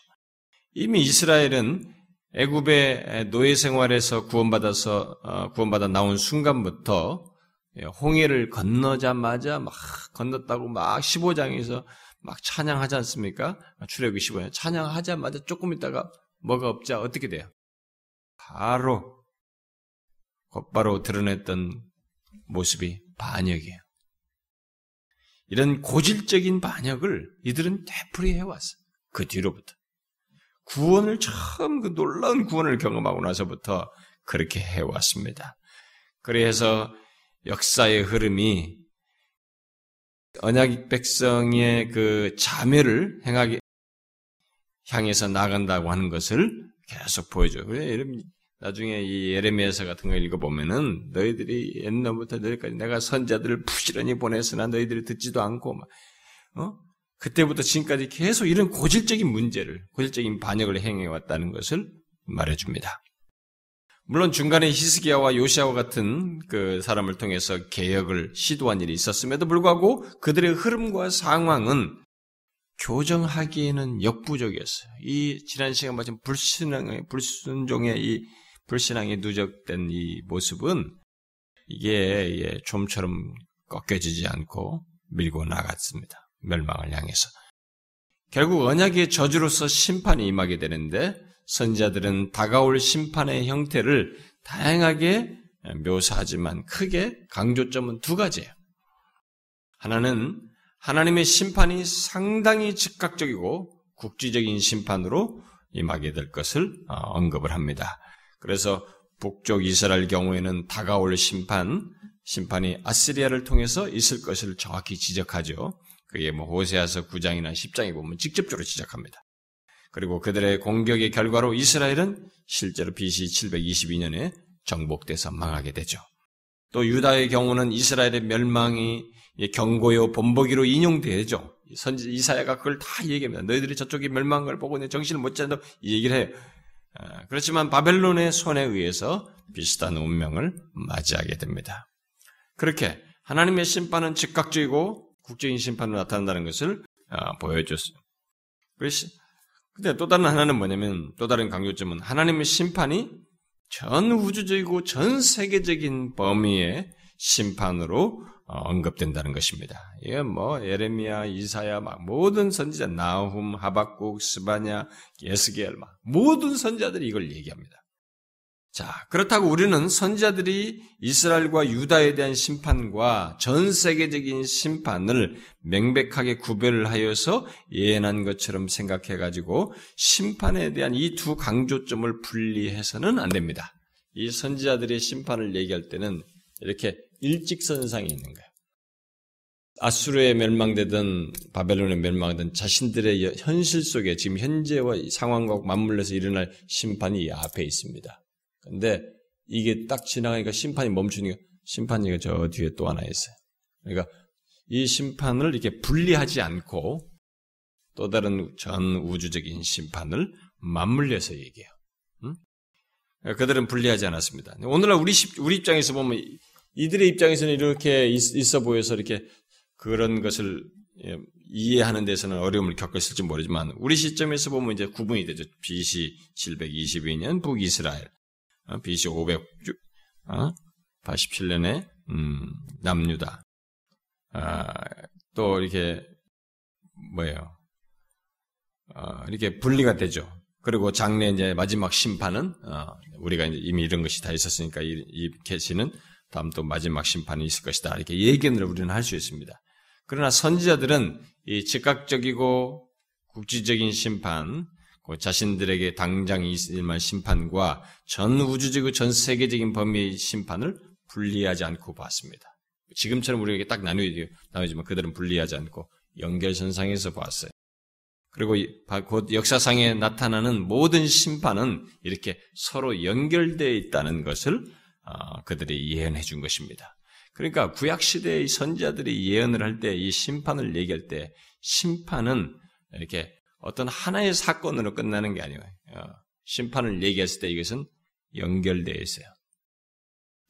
이미 이스라엘은 애굽의 노예 생활에서 구원받아서 어, 구원받아 나온 순간부터 예, 홍해를 건너자마자 막 건넜다고 막 15장에서 막 찬양하지 않습니까? 출애굽 15장 찬양하자마자 조금 있다가 뭐가 없자 어떻게 돼요? 바로 곧바로 드러냈던 모습이 반역이에요. 이런 고질적인 반역을 이들은 되풀이 해왔어. 그 뒤로부터. 구원을 처음 그 놀라운 구원을 경험하고 나서부터 그렇게 해왔습니다. 그래서 역사의 흐름이 언약 백성의 그 자매를 행하게 향해서 나간다고 하는 것을 계속 보여줘요. 나중에 이 예레미야서 같은 거 읽어보면은 너희들이 옛날부터 너희까지 내가 선자들을 부지런히 보냈으나 너희들이 듣지도 않고 막, 어? 그때부터 지금까지 계속 이런 고질적인 문제를, 고질적인 반역을 행해왔다는 것을 말해줍니다. 물론 중간에 히스기야와 요시아와 같은 그 사람을 통해서 개혁을 시도한 일이 있었음에도 불구하고 그들의 흐름과 상황은 교정하기에는 역부족이었어요. 이 지난 시간 마침 불신앙의 불순종의 이 불신앙이 누적된 이 모습은 이게 좀처럼 꺾여지지 않고 밀고 나갔습니다. 멸망을 향해서. 결국 언약의 저주로서 심판이 임하게 되는데 선자들은 다가올 심판의 형태를 다양하게 묘사하지만 크게 강조점은 두 가지예요. 하나는 하나님의 심판이 상당히 즉각적이고 국지적인 심판으로 임하게 될 것을 어, 언급을 합니다. 그래서 북쪽 이스라엘 경우에는 다가올 심판, 심판이 아시리아를 통해서 있을 것을 정확히 지적하죠. 그게 뭐 호세아서 9장이나 10장에 보면 직접적으로 지적합니다. 그리고 그들의 공격의 결과로 이스라엘은 실제로 BC 722년에 정복돼서 망하게 되죠. 또 유다의 경우는 이스라엘의 멸망이 경고요 본보기로 인용되죠. 선지 이사야가 그걸 다 얘기합니다. 너희들이 저쪽에 멸망한 걸 보고 내 정신을 못 차린다고 이 얘기를 해요. 아, 그렇지만 바벨론의 손에 의해서 비슷한 운명을 맞이하게 됩니다. 그렇게 하나님의 심판은 즉각적이고 국적인 심판으로 나타난다는 것을 아, 보여줬어요. 근데 또 다른 하나는 뭐냐면 또 다른 강조점은 하나님의 심판이 전 우주적이고 전 세계적인 범위의 심판으로 어, 언급된다는 것입니다. 이게 뭐 예레미야, 이사야 막 모든 선지자 나훔, 하박국, 스바냐, 예스겔 막 모든 선지자들이 이걸 얘기합니다. 자, 그렇다고 우리는 선지자들이 이스라엘과 유다에 대한 심판과 전 세계적인 심판을 명백하게 구별을 하여서 예언한 것처럼 생각해 가지고 심판에 대한 이 두 강조점을 분리해서는 안 됩니다. 이 선지자들의 심판을 얘기할 때는 이렇게 일직선상에 있는 거예요. 아수르에 멸망되든 바벨론에 멸망되든 자신들의 현실 속에 지금 현재와 상황과 맞물려서 일어날 심판이 앞에 있습니다. 근데 이게 딱 지나가니까 심판이 멈추니까 심판이가 저 뒤에 또 하나 있어요. 그러니까 이 심판을 이렇게 분리하지 않고 또 다른 전 우주적인 심판을 맞물려서 얘기해요. 응? 그들은 분리하지 않았습니다. 오늘날 우리, 우리 입장에서 보면 이들의 입장에서는 이렇게 있어 보여서 이렇게 그런 것을 예, 이해하는 데서는 어려움을 겪었을지 모르지만 우리 시점에서 보면 이제 구분이 되죠. BC 722년 북이스라엘, 어, BC 587년에 음, 남유다. 아, 또 이렇게 뭐예요? 어, 이렇게 분리가 되죠. 그리고 장래 이제 마지막 심판은 어, 우리가 이미 이런 것이 다 있었으니까 이, 이 계시는 다음 또 마지막 심판이 있을 것이다. 이렇게 예견을 우리는 할 수 있습니다. 그러나 선지자들은 이 즉각적이고 국지적인 심판, 그 자신들에게 당장 있을 만 심판과 전 우주적이고 전 세계적인 범위의 심판을 분리하지 않고 봤습니다. 지금처럼 우리에게 딱 나누지, 나누지만 그들은 분리하지 않고 연결선상에서 봤어요. 그리고 곧 역사상에 나타나는 모든 심판은 이렇게 서로 연결되어 있다는 것을 어, 그들이 예언해 준 것입니다. 그러니까 구약 시대의 선지자들이 예언을 할 때 이 심판을 얘기할 때 심판은 이렇게 어떤 하나의 사건으로 끝나는 게 아니에요. 어, 심판을 얘기했을 때 이것은 연결되어 있어요.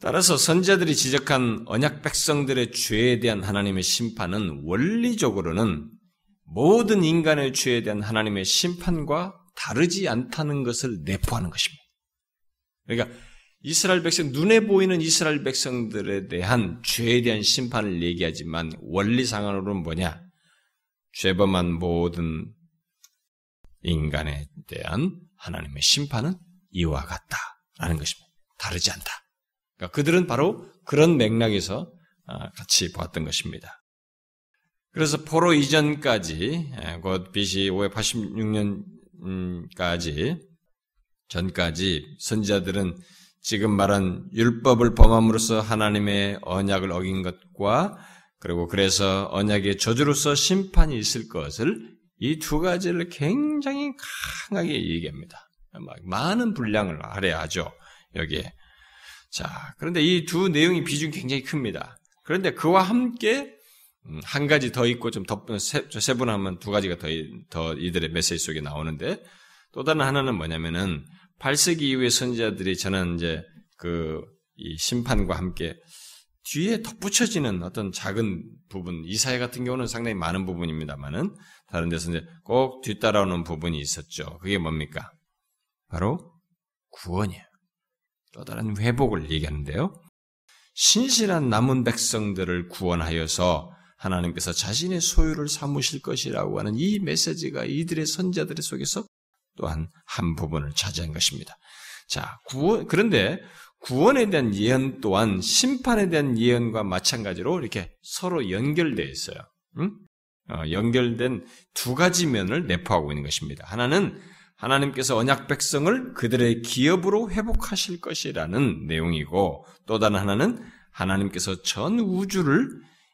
따라서 선지자들이 지적한 언약 백성들의 죄에 대한 하나님의 심판은 원리적으로는 모든 인간의 죄에 대한 하나님의 심판과 다르지 않다는 것을 내포하는 것입니다. 그러니까 이스라엘 백성, 눈에 보이는 이스라엘 백성들에 대한 죄에 대한 심판을 얘기하지만 원리상으로는 뭐냐? 죄범한 모든 인간에 대한 하나님의 심판은 이와 같다라는 것입니다. 다르지 않다. 그러니까 그들은 바로 그런 맥락에서 아, 같이 보았던 것입니다. 그래서 포로 이전까지, 예, 곧 BC 586년까지, 전까지 선지자들은 지금 말한 율법을 범함으로써 하나님의 언약을 어긴 것과 그리고 그래서 언약의 저주로서 심판이 있을 것을 이 두 가지를 굉장히 강하게 얘기합니다. 많은 분량을 할애하죠. 여기에. 자, 그런데 이 두 내용이 비중이 굉장히 큽니다. 그런데 그와 함께 음, 한 가지 더 있고 좀 더, 세분하면 두 가지가 더, 더 이들의 메시지 속에 나오는데 또 다른 하나는 뭐냐면은 8세기 이후의 선지자들이 저는 이제 그 이 심판과 함께 뒤에 덧붙여지는 어떤 작은 부분, 이사회 같은 경우는 상당히 많은 부분입니다만은 다른 데서 이제 꼭 뒤따라오는 부분이 있었죠. 그게 뭡니까? 바로 구원이에요. 또 다른 회복을 얘기하는데요. 신실한 남은 백성들을 구원하여서 하나님께서 자신의 소유를 삼으실 것이라고 하는 이 메시지가 이들의 선자들 속에서 또한 한 부분을 차지한 것입니다. 자, 구원, 그런데 구원에 대한 예언 또한 심판에 대한 예언과 마찬가지로 이렇게 서로 연결되어 있어요. 응? 어, 연결된 두 가지 면을 내포하고 있는 것입니다. 하나는 하나님께서 언약 백성을 그들의 기업으로 회복하실 것이라는 내용이고 또 다른 하나는 하나님께서 전 우주를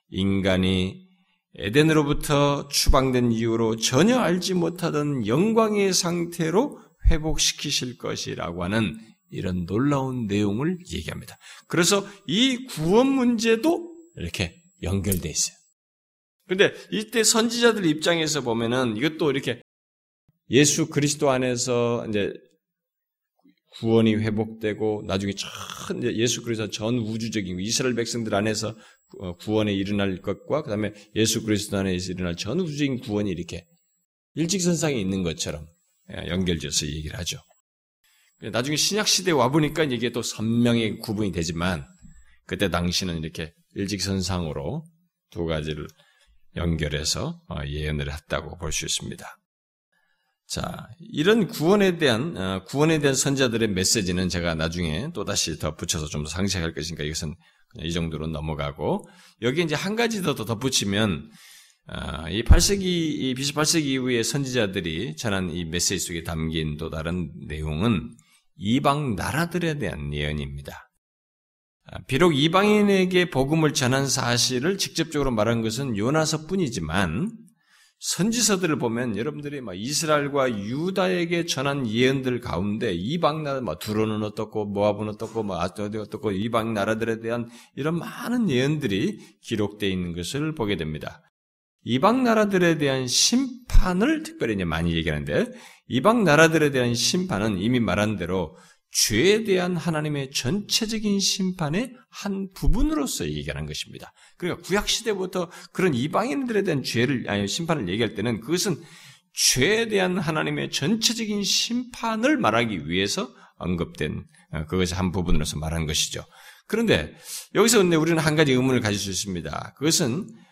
인간이 에덴으로부터 추방된 이후로 전혀 알지 못하던 영광의 상태로 회복시키실 것이라고 하는 이런 놀라운 내용을 얘기합니다. 그래서 이 구원 문제도 이렇게 연결돼 있어요. 근데 이때 선지자들 입장에서 보면은 이것도 이렇게 예수 그리스도 안에서 이제 구원이 회복되고 나중에 전 예수 그리스도 전 우주적인 이스라엘 백성들 안에서 어, 구원에 일어날 것과 그다음에 예수 그리스도 안에서 일어날 전 우주적인 구원이 이렇게 일직선상에 있는 것처럼 예, 연결돼서 얘기를 하죠. 나중에 신약 시대에 와 보니까 이게 또 선명히 구분이 되지만 그때 당시는 이렇게 일직선상으로 두 가지를 연결해서 어, 예언을 했다고 볼 수 있습니다. 자, 이런 구원에 대한 어, 구원에 대한 선자들의 메시지는 제가 나중에 또 다시 더 붙여서 좀더 상세할 것이니까 이것은 이 정도로 넘어가고 여기 이제 한 가지 더 덧붙이면 어, 이 8세기 이 BC 8세기 이후의 선지자들이 전한 이 메시지 속에 담긴 또 다른 내용은 이방 나라들에 대한 예언입니다. 아, 비록 이방인에게 복음을 전한 사실을 직접적으로 말한 것은 요나서뿐이지만 선지서들을 보면 여러분들이 막 이스라엘과 유다에게 전한 예언들 가운데 이방 나라, 뭐 두로는 어떻고 모압은 어떻고 뭐 아스도디 어떻고 이방 나라들에 대한 이런 많은 예언들이 기록되어 있는 것을 보게 됩니다. 이방 나라들에 대한 심판을 특별히 이제 많이 얘기하는데 이방 나라들에 대한 심판은 이미 말한 대로 죄에 대한 하나님의 전체적인 심판의 한 부분으로서 얘기하는 것입니다. 그러니까 구약 시대부터 그런 이방인들에 대한 죄를 아니 심판을 얘기할 때는 그것은 죄에 대한 하나님의 전체적인 심판을 말하기 위해서 언급된 어, 그것이 한 부분으로서 말한 것이죠. 그런데 여기서 근데 우리는 한 가지 의문을 가질 수 있습니다. 그것은 어,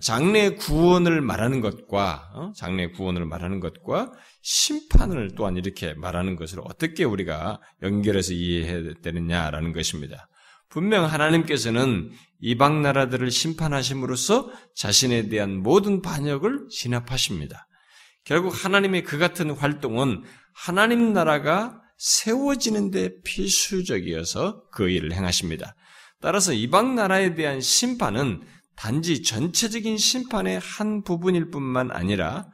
장래 구원을 말하는 것과 어, 장래 구원을 말하는 것과 심판을 또한 이렇게 말하는 것을 어떻게 우리가 연결해서 이해해야 되느냐라는 것입니다. 분명 하나님께서는 이방 나라들을 심판하심으로써 자신에 대한 모든 반역을 진압하십니다. 결국 하나님의 그 같은 활동은 하나님 나라가 세워지는데 필수적이어서 그 일을 행하십니다. 따라서 이방 나라에 대한 심판은 단지 전체적인 심판의 한 부분일 뿐만 아니라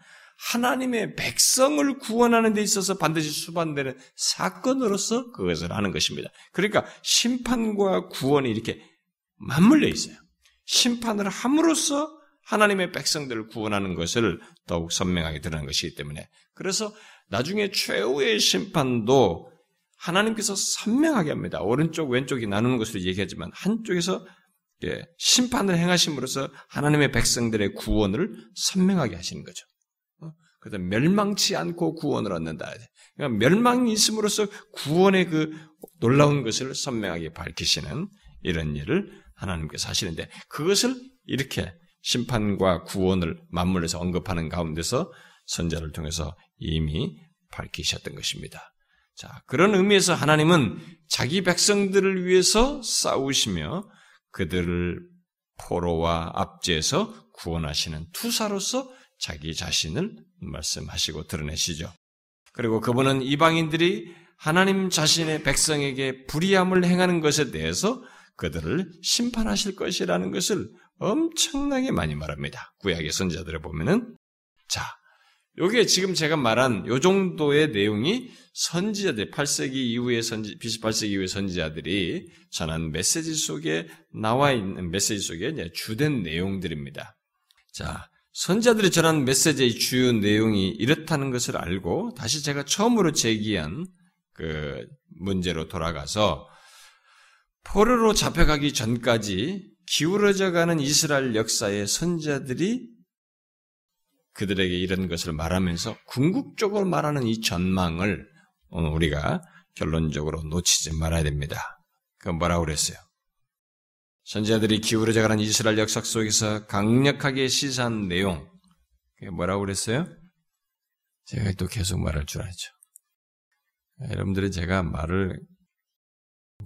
하나님의 백성을 구원하는 데 있어서 반드시 수반되는 사건으로서 그것을 하는 것입니다. 그러니까 심판과 구원이 이렇게 맞물려 있어요. 심판을 함으로써 하나님의 백성들을 구원하는 것을 더욱 선명하게 드러난 것이기 때문에 그래서 나중에 최후의 심판도 하나님께서 선명하게 합니다. 오른쪽 왼쪽이 나누는 것으로 얘기하지만 한쪽에서 심판을 행하심으로써 하나님의 백성들의 구원을 선명하게 하시는 거죠. 어? 그래서 멸망치 않고 구원을 얻는다. 그러니까 멸망이 있음으로써 구원의 그 놀라운 것을 선명하게 밝히시는 이런 일을 하나님께서 하시는데 그것을 이렇게 심판과 구원을 맞물려서 언급하는 가운데서 선자를 통해서 이미 밝히셨던 것입니다. 자, 그런 의미에서 하나님은 자기 백성들을 위해서 싸우시며 그들을 포로와 압제에서 구원하시는 투사로서 자기 자신을 말씀하시고 드러내시죠. 그리고 그분은 이방인들이 하나님 자신의 백성에게 불의함을 행하는 것에 대해서 그들을 심판하실 것이라는 것을 엄청나게 많이 말합니다. 구약의 선자들을 보면은 자, 요게 지금 제가 말한 요 정도의 내용이 선지자들 8세기 이후의 선지 28세기 이후의 선지자들이 전한 메시지 속에 나와 있는 메시지 속에 주된 내용들입니다. 자, 선자들이 전한 메시지의 주요 내용이 이렇다는 것을 알고 다시 제가 처음으로 제기한 그 문제로 돌아가서 포로로 잡혀가기 전까지 기울어져 가는 이스라엘 역사의 선자들이 그들에게 이런 것을 말하면서 궁극적으로 말하는 이 전망을 우리가 결론적으로 놓치지 말아야 됩니다. 그 뭐라고 그랬어요? 선지자들이 기울어져 가는 이스라엘 역사 속에서 강력하게 시사한 내용. 그게 뭐라고 그랬어요? 제가 또 계속 말할 줄 알죠. 여러분들이 제가 말을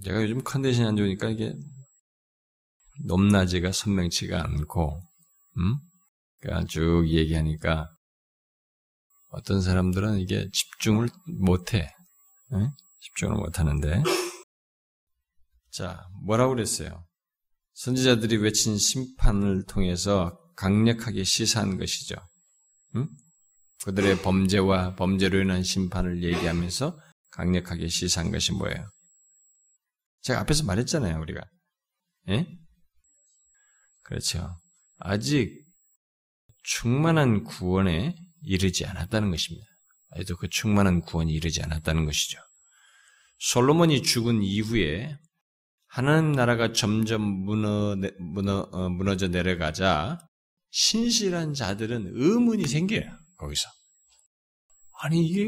제가 요즘 컨디션이 안 좋으니까 이게 높낮이가 선명치가 않고, 음? 쭉 얘기하니까 어떤 사람들은 이게 집중을 못해. 네? 집중을 못하는데. 자, 뭐라고 그랬어요? 선지자들이 외친 심판을 통해서 강력하게 시사한 것이죠. 응? 그들의 범죄와 범죄로 인한 심판을 얘기하면서 강력하게 시사한 것이 뭐예요? 제가 앞에서 말했잖아요, 우리가. 예? 그렇죠. 아직 충만한 구원에 이르지 않았다는 것입니다. 아직도 그 충만한 구원이 이르지 않았다는 것이죠. 솔로몬이 죽은 이후에 하나님 나라가 점점 무너, 무너, 어, 무너져 내려가자 신실한 자들은 의문이 생겨요. 거기서. 아니 이게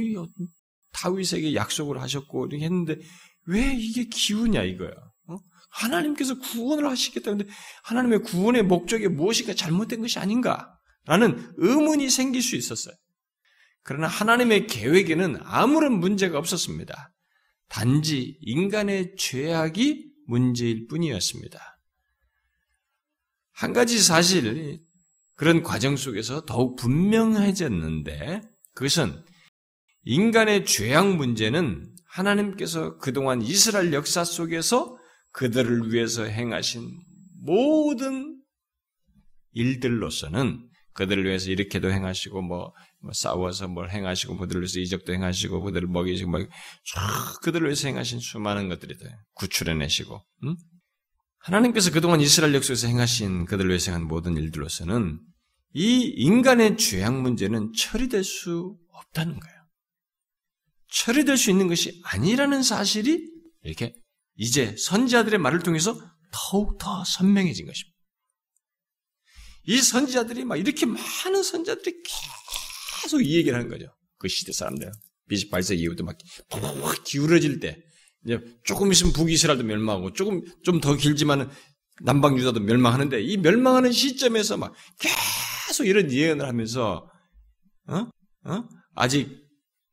다윗에게 약속을 하셨고 이렇게 했는데 왜 이게 기우냐 이거야. 어? 하나님께서 구원을 하시겠다. 근데 하나님의 구원의 목적이 무엇인가 잘못된 것이 아닌가? 라는 의문이 생길 수 있었어요. 그러나 하나님의 계획에는 아무런 문제가 없었습니다. 단지 인간의 죄악이 문제일 뿐이었습니다. 한 가지 사실, 그런 과정 속에서 더욱 분명해졌는데, 그것은 인간의 죄악 문제는 하나님께서 그동안 이스라엘 역사 속에서 그들을 위해서 행하신 모든 일들로서는 그들을 위해서 이렇게도 행하시고 뭐, 뭐 싸워서 뭘 행하시고 그들을 위해서 이적도 행하시고 그들을 먹이시고 뭐 그들을 위해서 행하신 수많은 것들이 돼 구출해내시고 음? 하나님께서 그동안 이스라엘 역사에서 행하신 그들을 위해서 한 모든 일들로서는 이 인간의 죄악 문제는 처리될 수 없다는 거예요. 처리될 수 있는 것이 아니라는 사실이 이렇게 이제 선지자들의 말을 통해서 더욱 더 선명해진 것입니다. 이 선지자들이 막 이렇게 많은 선지자들이 계속 이 얘기를 하는 거죠. 그 시대 사람들. 비십 8세 이후부터 막 기울어질 때 이제 조금 있으면 북이스라엘도 멸망하고 조금 좀 더 길지만은 남방 유다도 멸망하는데 이 멸망하는 시점에서 막 계속 이런 예언을 하면서 어? 어? 아직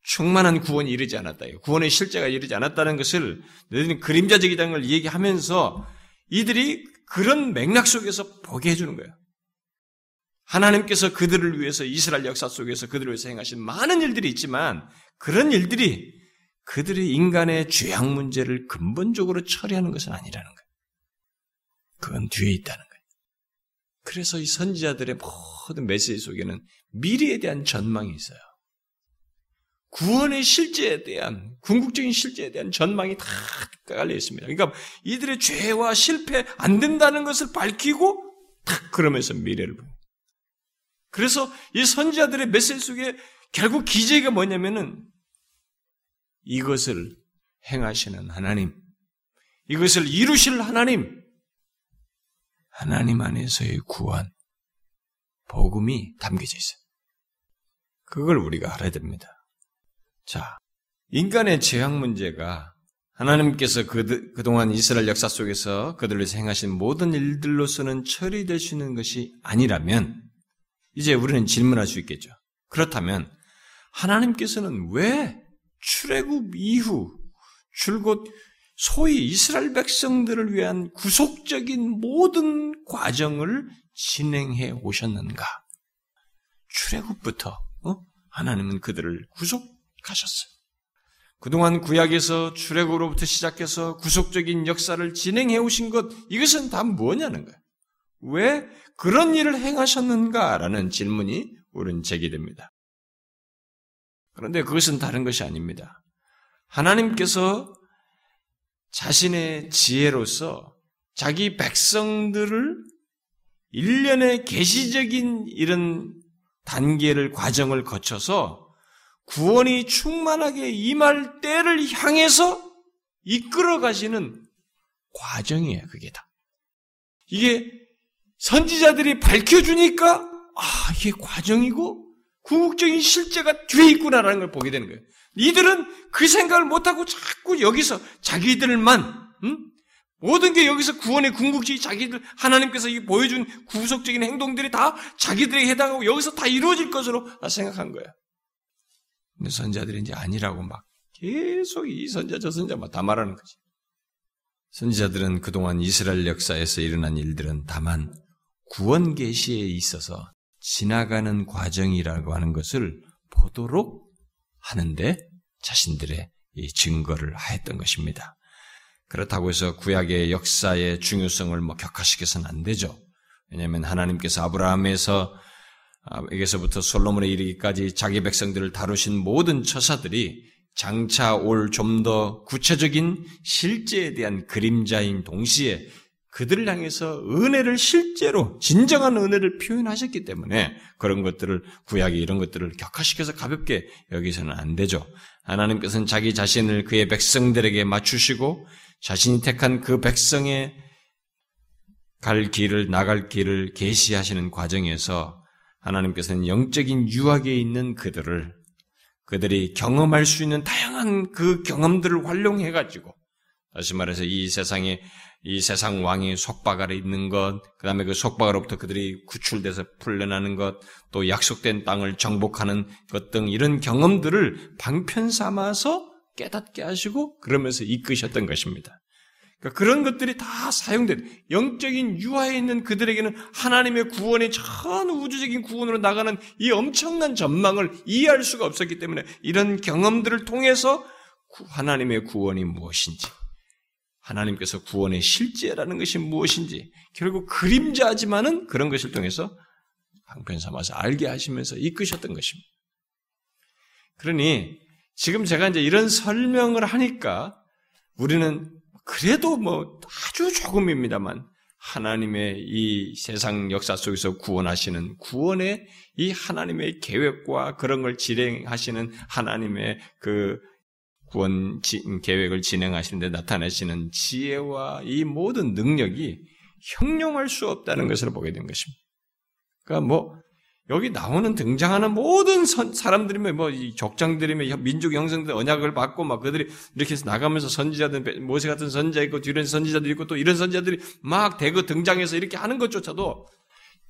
충만한 구원이 이르지 않았다. 구원의 실제가 이르지 않았다는 것을 너희들은 그림자적이라는 걸 얘기하면서 이들이 그런 맥락 속에서 보게 해주는 거예요. 하나님께서 그들을 위해서 이스라엘 역사 속에서 그들을 위해서 행하신 많은 일들이 있지만 그런 일들이 그들의 인간의 죄악 문제를 근본적으로 처리하는 것은 아니라는 거예요. 그건 뒤에 있다는 거예요. 그래서 이 선지자들의 모든 메시지 속에는 미래에 대한 전망이 있어요. 구원의 실제에 대한 궁극적인 실제에 대한 전망이 다 깔려 있습니다. 그러니까 이들의 죄와 실패 안 된다는 것을 밝히고 탁 그러면서 미래를 보요. 그래서 이 선지자들의 메시지 속에 결국 기재가 뭐냐면은 이것을 행하시는 하나님, 이것을 이루실 하나님, 하나님 안에서의 구원, 복음이 담겨져 있어요. 그걸 우리가 알아야 됩니다. 자, 인간의 죄악 문제가 하나님께서 그, 그동안 이스라엘 역사 속에서 그들을 위해서 행하신 모든 일들로서는 처리될 수 있는 것이 아니라면, 이제 우리는 질문할 수 있겠죠. 그렇다면, 하나님께서는 왜 출애굽 이후 줄곧 소위 이스라엘 백성들을 위한 구속적인 모든 과정을 진행해 오셨는가? 출애굽부터 어? 하나님은 그들을 구속하셨어요. 그동안 구약에서 출애굽으로부터 시작해서 구속적인 역사를 진행해 오신 것 이것은 다 뭐냐는 거예요. 왜 그런 일을 행하셨는가라는 질문이 우리는 제기됩니다. 그런데 그것은 다른 것이 아닙니다. 하나님께서 자신의 지혜로서 자기 백성들을 일련의 계시적인 이런 단계를 과정을 거쳐서 구원이 충만하게 임할 때를 향해서 이끌어 가시는 과정이에요, 그게 다. 이게 선지자들이 밝혀주니까, 아, 이게 과정이고, 궁극적인 실제가 뒤에 있구나라는 걸 보게 되는 거예요. 이들은 그 생각을 못하고 자꾸 여기서 자기들만, 음? 모든 게 여기서 구원의 궁극적인 자기들, 하나님께서 보여준 구속적인 행동들이 다 자기들에게 해당하고 여기서 다 이루어질 것으로 생각한 거예요. 근데 선자들이 이제 아니라고 막 계속 이 선자 저 선자 막 다 말하는 거지. 선지자들은 그동안 이스라엘 역사에서 일어난 일들은 다만 구원 계시에 있어서 지나가는 과정이라고 하는 것을 보도록 하는데 자신들의 증거를 하였던 것입니다. 그렇다고 해서 구약의 역사의 중요성을 뭐 격화시켜서는 안 되죠. 왜냐하면 하나님께서 아브라함에서 아, 에게서부터 솔로몬에 이르기까지 자기 백성들을 다루신 모든 처사들이 장차 올 좀 더 구체적인 실제에 대한 그림자인 동시에 그들을 향해서 은혜를 실제로 진정한 은혜를 표현하셨기 때문에 그런 것들을 구약이 이런 것들을 격화시켜서 가볍게 여기서는 안 되죠. 하나님께서는 자기 자신을 그의 백성들에게 맞추시고 자신이 택한 그 백성의 갈 길을 나갈 길을 계시하시는 과정에서 하나님께서는 영적인 유학에 있는 그들을 그들이 경험할 수 있는 다양한 그 경험들을 활용해 가지고 다시 말해서 이 세상에 이 세상 왕이 속박 아래 있는 것, 그 다음에 그 속박으로부터 그들이 구출돼서 풀려나는 것, 또 약속된 땅을 정복하는 것 등 이런 경험들을 방편 삼아서 깨닫게 하시고 그러면서 이끄셨던 것입니다. 그러니까 그런 것들이 다 사용된 영적인 유아에 있는 그들에게는 하나님의 구원의 전 우주적인 구원으로 나가는 이 엄청난 전망을 이해할 수가 없었기 때문에 이런 경험들을 통해서 하나님의 구원이 무엇인지 하나님께서 구원의 실제라는 것이 무엇인지 결국 그림자지만은 그런 것을 통해서 방편 삼아서 알게 하시면서 이끄셨던 것입니다. 그러니 지금 제가 이제 이런 설명을 하니까 우리는 그래도 뭐 아주 조금입니다만 하나님의 이 세상 역사 속에서 구원하시는 구원의 이 하나님의 계획과 그런 걸 진행하시는 하나님의 그 구원 계획을 진행하시는데 나타내시는 지혜와 이 모든 능력이 형용할 수 없다는 것을 보게 된 것입니다. 그러니까 뭐 여기 나오는 등장하는 모든 선, 사람들이면 뭐 족장들이면 민족 형성들 언약을 받고 막 그들이 이렇게 해서 나가면서 선지자들 모세 같은 선지자 있고 뒤에 선지자들 있고 또 이런 선지자들이 막 대거 등장해서 이렇게 하는 것조차도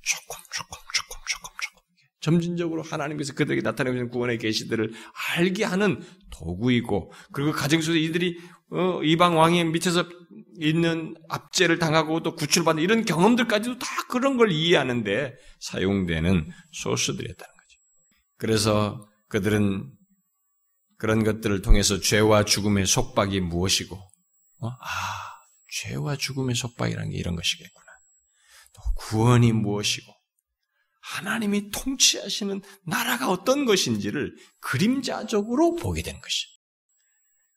조금 조금 점진적으로 하나님께서 그들에게 나타내는 구원의 계시들을 알게 하는 도구이고 그리고 가정 속에서 이들이 어, 이방 왕의 밑에서 있는 압제를 당하고 또 구출받는 이런 경험들까지도 다 그런 걸 이해하는데 사용되는 소스들이었다는 거죠. 그래서 그들은 그런 것들을 통해서 죄와 죽음의 속박이 무엇이고, 어? 아, 죄와 죽음의 속박이라는 게 이런 것이겠구나. 또 구원이 무엇이고, 하나님이 통치하시는 나라가 어떤 것인지를 그림자적으로 보게 되는 것이.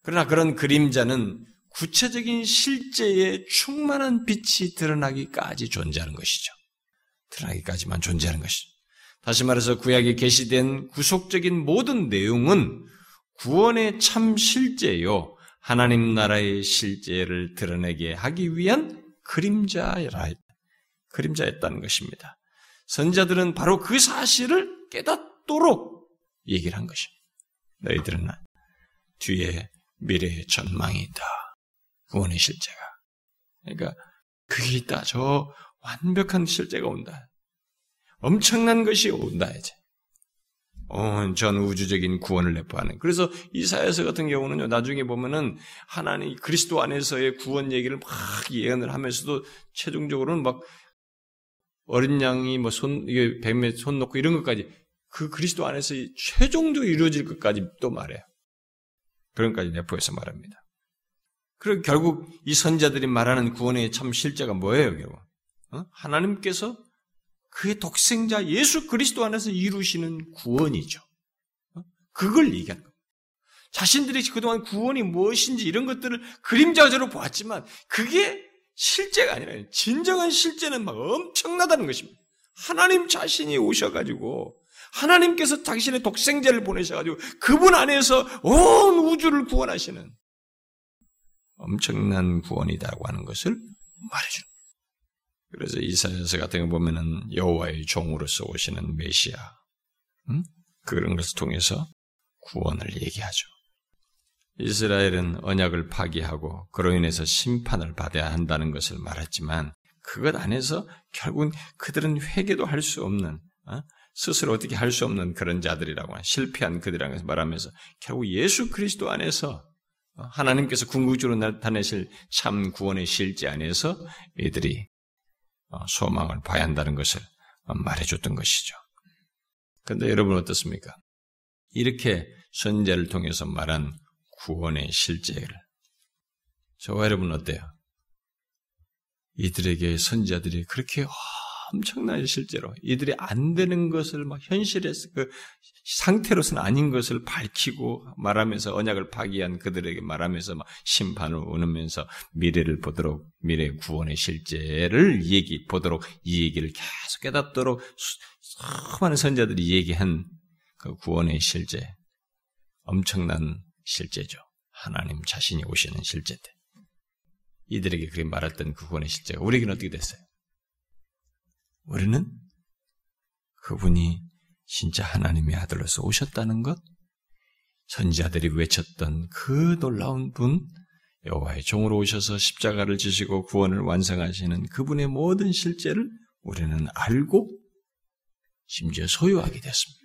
그러나 그런 그림자는 구체적인 실제의 충만한 빛이 드러나기까지 존재하는 것이죠. 드러나기까지만 존재하는 것이죠. 다시 말해서 구약에 게시된 구속적인 모든 내용은 구원의 참 실제요. 하나님 나라의 실제를 드러내게 하기 위한 그림자라, 그림자였다는 것입니다. 선자들은 바로 그 사실을 깨닫도록 얘기를 한 것입니다. 너희들은 뒤에 미래의 전망이 있다. 구원의 실제가. 그러니까 그게 있다. 저 완벽한 실제가 온다. 엄청난 것이 온다 이제. 온전 우주적인 구원을 내포하는. 그래서 이사야서 같은 경우는요. 나중에 보면은 하나님 그리스도 안에서의 구원 얘기를 막 예언을 하면서도 최종적으로는 막 어린 양이 뭐 손 이게 뱀에 손 놓고 이런 것까지 그 그리스도 안에서 최종적으로 이루어질 것까지 또 말해요. 그런 까지 내포해서 말합니다. 그리고 결국 이 선자들이 말하는 구원의 참 실제가 뭐예요, 결국? 어? 하나님께서 그의 독생자 예수 그리스도 안에서 이루시는 구원이죠. 어? 그걸 얘기하는 겁니다. 자신들이 그동안 구원이 무엇인지 이런 것들을 그림자적으로 보았지만 그게 실제가 아니라 진정한 실제는 막 엄청나다는 것입니다. 하나님 자신이 오셔가지고 하나님께서 당신의 독생자를 보내셔가지고 그분 안에서 온 우주를 구원하시는 엄청난 구원이다고 하는 것을 말해주는 그래서 이사야서 같은 거 보면은 여호와의 종으로서 오시는 메시아 음? 그런 것을 통해서 구원을 얘기하죠. 이스라엘은 언약을 파기하고 그로 인해서 심판을 받아야 한다는 것을 말했지만 그것 안에서 결국은 그들은 회개도 할 수 없는 어? 스스로 어떻게 할 수 없는 그런 자들이라고 실패한 그들이라고 말하면서 결국 예수 그리스도 안에서 하나님께서 궁극적으로 나타내실 참 구원의 실제 안에서 이들이 어, 소망을 봐야 한다는 것을 말해줬던 것이죠. 그런데 여러분 어떻습니까? 이렇게 선제를 통해서 말한 구원의 실제를 저와 여러분 어때요? 이들에게 선자들이 그렇게 엄청나게 실제로 이들이 안 되는 것을 막 현실에서 그 상태로서는 아닌 것을 밝히고 말하면서 언약을 파기한 그들에게 말하면서 막 심판을 오면서 미래를 보도록 미래 구원의 실제를 얘기 보도록 이 얘기를 계속 깨닫도록 수많은 선자들이 얘기한 그 구원의 실제 엄청난 실제죠. 하나님 자신이 오시는 실제때 이들에게 그렇게 말했던 그 구원의 실제가 우리에게는 어떻게 됐어요? 우리는 그분이 진짜 하나님의 아들로서 오셨다는 것, 선지자들이 외쳤던 그 놀라운 분, 여호와의 종으로 오셔서 십자가를 지시고 구원을 완성하시는 그분의 모든 실제를 우리는 알고 심지어 소유하게 됐습니다.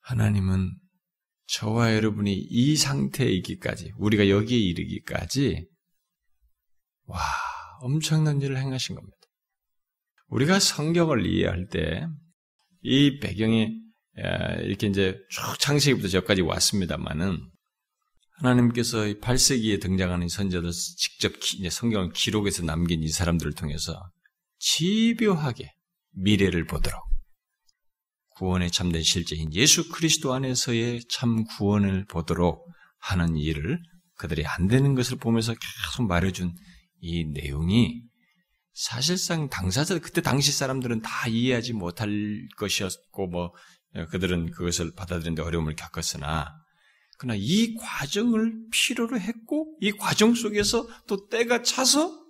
하나님은 저와 여러분이 이 상태에 있기까지, 우리가 여기에 이르기까지, 와, 엄청난 일을 행하신 겁니다. 우리가 성경을 이해할 때 이 배경이 이렇게 이제 쭉 창세기부터 저까지 왔습니다만은 하나님께서 8세기에 등장하는 선자들 직접 성경을 기록해서 남긴 이 사람들을 통해서 집요하게 미래를 보도록 구원의 참된 실제인 예수 그리스도 안에서의 참 구원을 보도록 하는 일을 그들이 안 되는 것을 보면서 계속 말해준 이 내용이 사실상 당사자 그때 당시 사람들은 다 이해하지 못할 것이었고 뭐 예, 그들은 그것을 받아들이는데 어려움을 겪었으나 그러나 이 과정을 필요로 했고 이 과정 속에서 또 때가 차서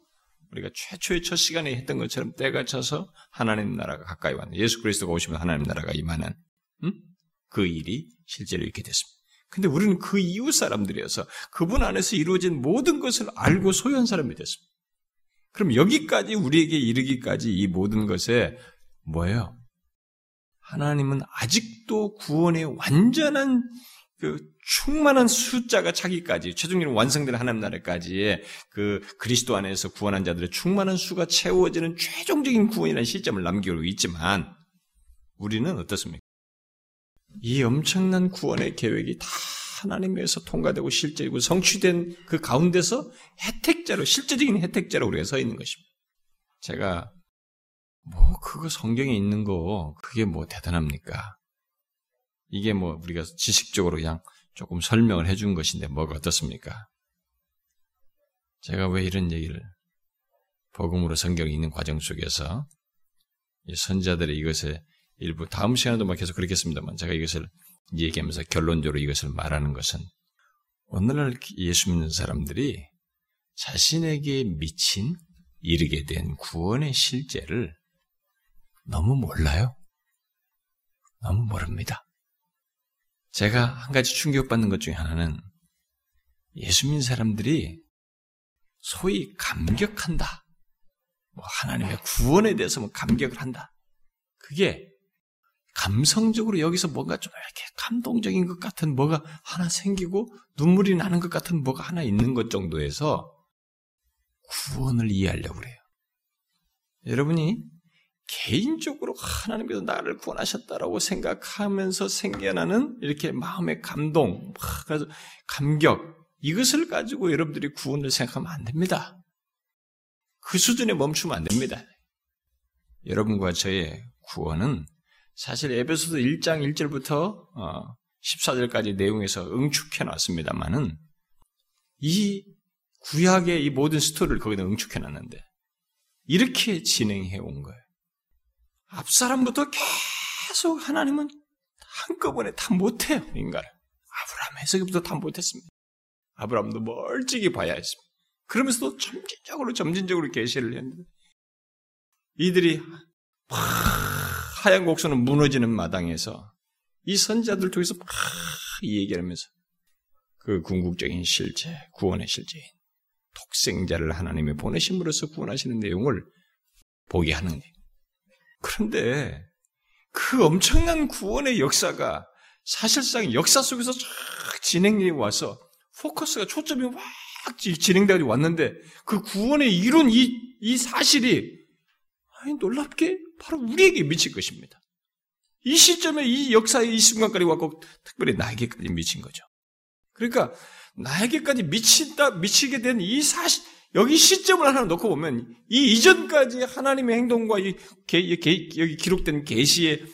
우리가 최초의 첫 시간에 했던 것처럼 때가 차서 하나님 나라가 가까이 왔네. 예수 그리스도가 오시면 하나님 나라가 임하는 음? 그 일이 실제로 이렇게 됐습니다. 근데 우리는 그 이후 사람들이어서 그분 안에서 이루어진 모든 것을 알고 소유한 사람이 됐습니다. 그럼 여기까지 우리에게 이르기까지 이 모든 것에 뭐예요? 하나님은 아직도 구원의 완전한 그 충만한 숫자가 차기까지 최종적으로 완성되는 하나님 나라까지의 그 그리스도 안에서 구원한 자들의 충만한 수가 채워지는 최종적인 구원이라는 시점을 남기고 있지만 우리는 어떻습니까? 이 엄청난 구원의 계획이 다 하나님에서 통과되고 실제이고 성취된 그 가운데서 혜택자로 실제적인 혜택자로 우리가 서 있는 것입니다. 제가 뭐 그거 성경에 있는 거 그게 뭐 대단합니까? 이게 뭐 우리가 지식적으로 그냥 조금 설명을 해준 것인데 뭐가 어떻습니까? 제가 왜 이런 얘기를 복음으로 성경이 있는 과정 속에서 선자들의 이것에 일부 다음 시간에도 막 계속 그렇겠습니다만 제가 이것을 얘기하면서 결론적으로 이것을 말하는 것은 오늘날 예수 믿는 사람들이 자신에게 미친 이르게 된 구원의 실제를 너무 몰라요. 너무 모릅니다. 제가 한 가지 충격받는 것 중에 하나는 예수 믿는 사람들이 소위 감격한다. 뭐 하나님의 구원에 대해서 뭐 감격을 한다. 그게 감성적으로 여기서 뭔가 좀 이렇게 감동적인 것 같은 뭐가 하나 생기고 눈물이 나는 것 같은 뭐가 하나 있는 것 정도에서 구원을 이해하려고 그래요. 여러분이 개인적으로 하나님께서 나를 구원하셨다라고 생각하면서 생겨나는 이렇게 마음의 감동, 감격, 이것을 가지고 여러분들이 구원을 생각하면 안 됩니다. 그 수준에 멈추면 안 됩니다. 여러분과 저의 구원은 사실 에베소서 1장 1절부터 14절까지 어, 내용에서 응축해 놨습니다만은 이 구약의 이 모든 스토리를 거기다 응축해 놨는데 이렇게 진행해 온 거예요. 앞사람부터 계속 하나님은 한꺼번에 다 못해요, 인간을. 아브라함 해석부터 다 못했습니다. 아브라함도 멀찍이 봐야 했습니다. 그러면서도 점진적으로 점진적으로 계시를 했는데 이들이 하얀 곡선은 무너지는 마당에서 이 선자들 통해서 막 얘기하면서 그 궁극적인 실제, 구원의 실제인 독생자를 하나님이 보내심으로써 구원하시는 내용을 보게 하는 거예요. 그런데 그 엄청난 구원의 역사가 사실상 역사 속에서 쫙 진행이 와서 포커스가 초점이 확 진행되어 왔는데 그 구원의 이룬 이, 이 사실이 아니, 놀랍게 바로 우리에게 미칠 것입니다. 이 시점에 이 역사의 이 순간까지 왔고 특별히 나에게까지 미친 거죠. 그러니까 나에게까지 미친다 미치게 된 이 사실 여기 시점을 하나 놓고 보면 이 이전까지 하나님의 행동과 이 게, 게, 여기 기록된 계시의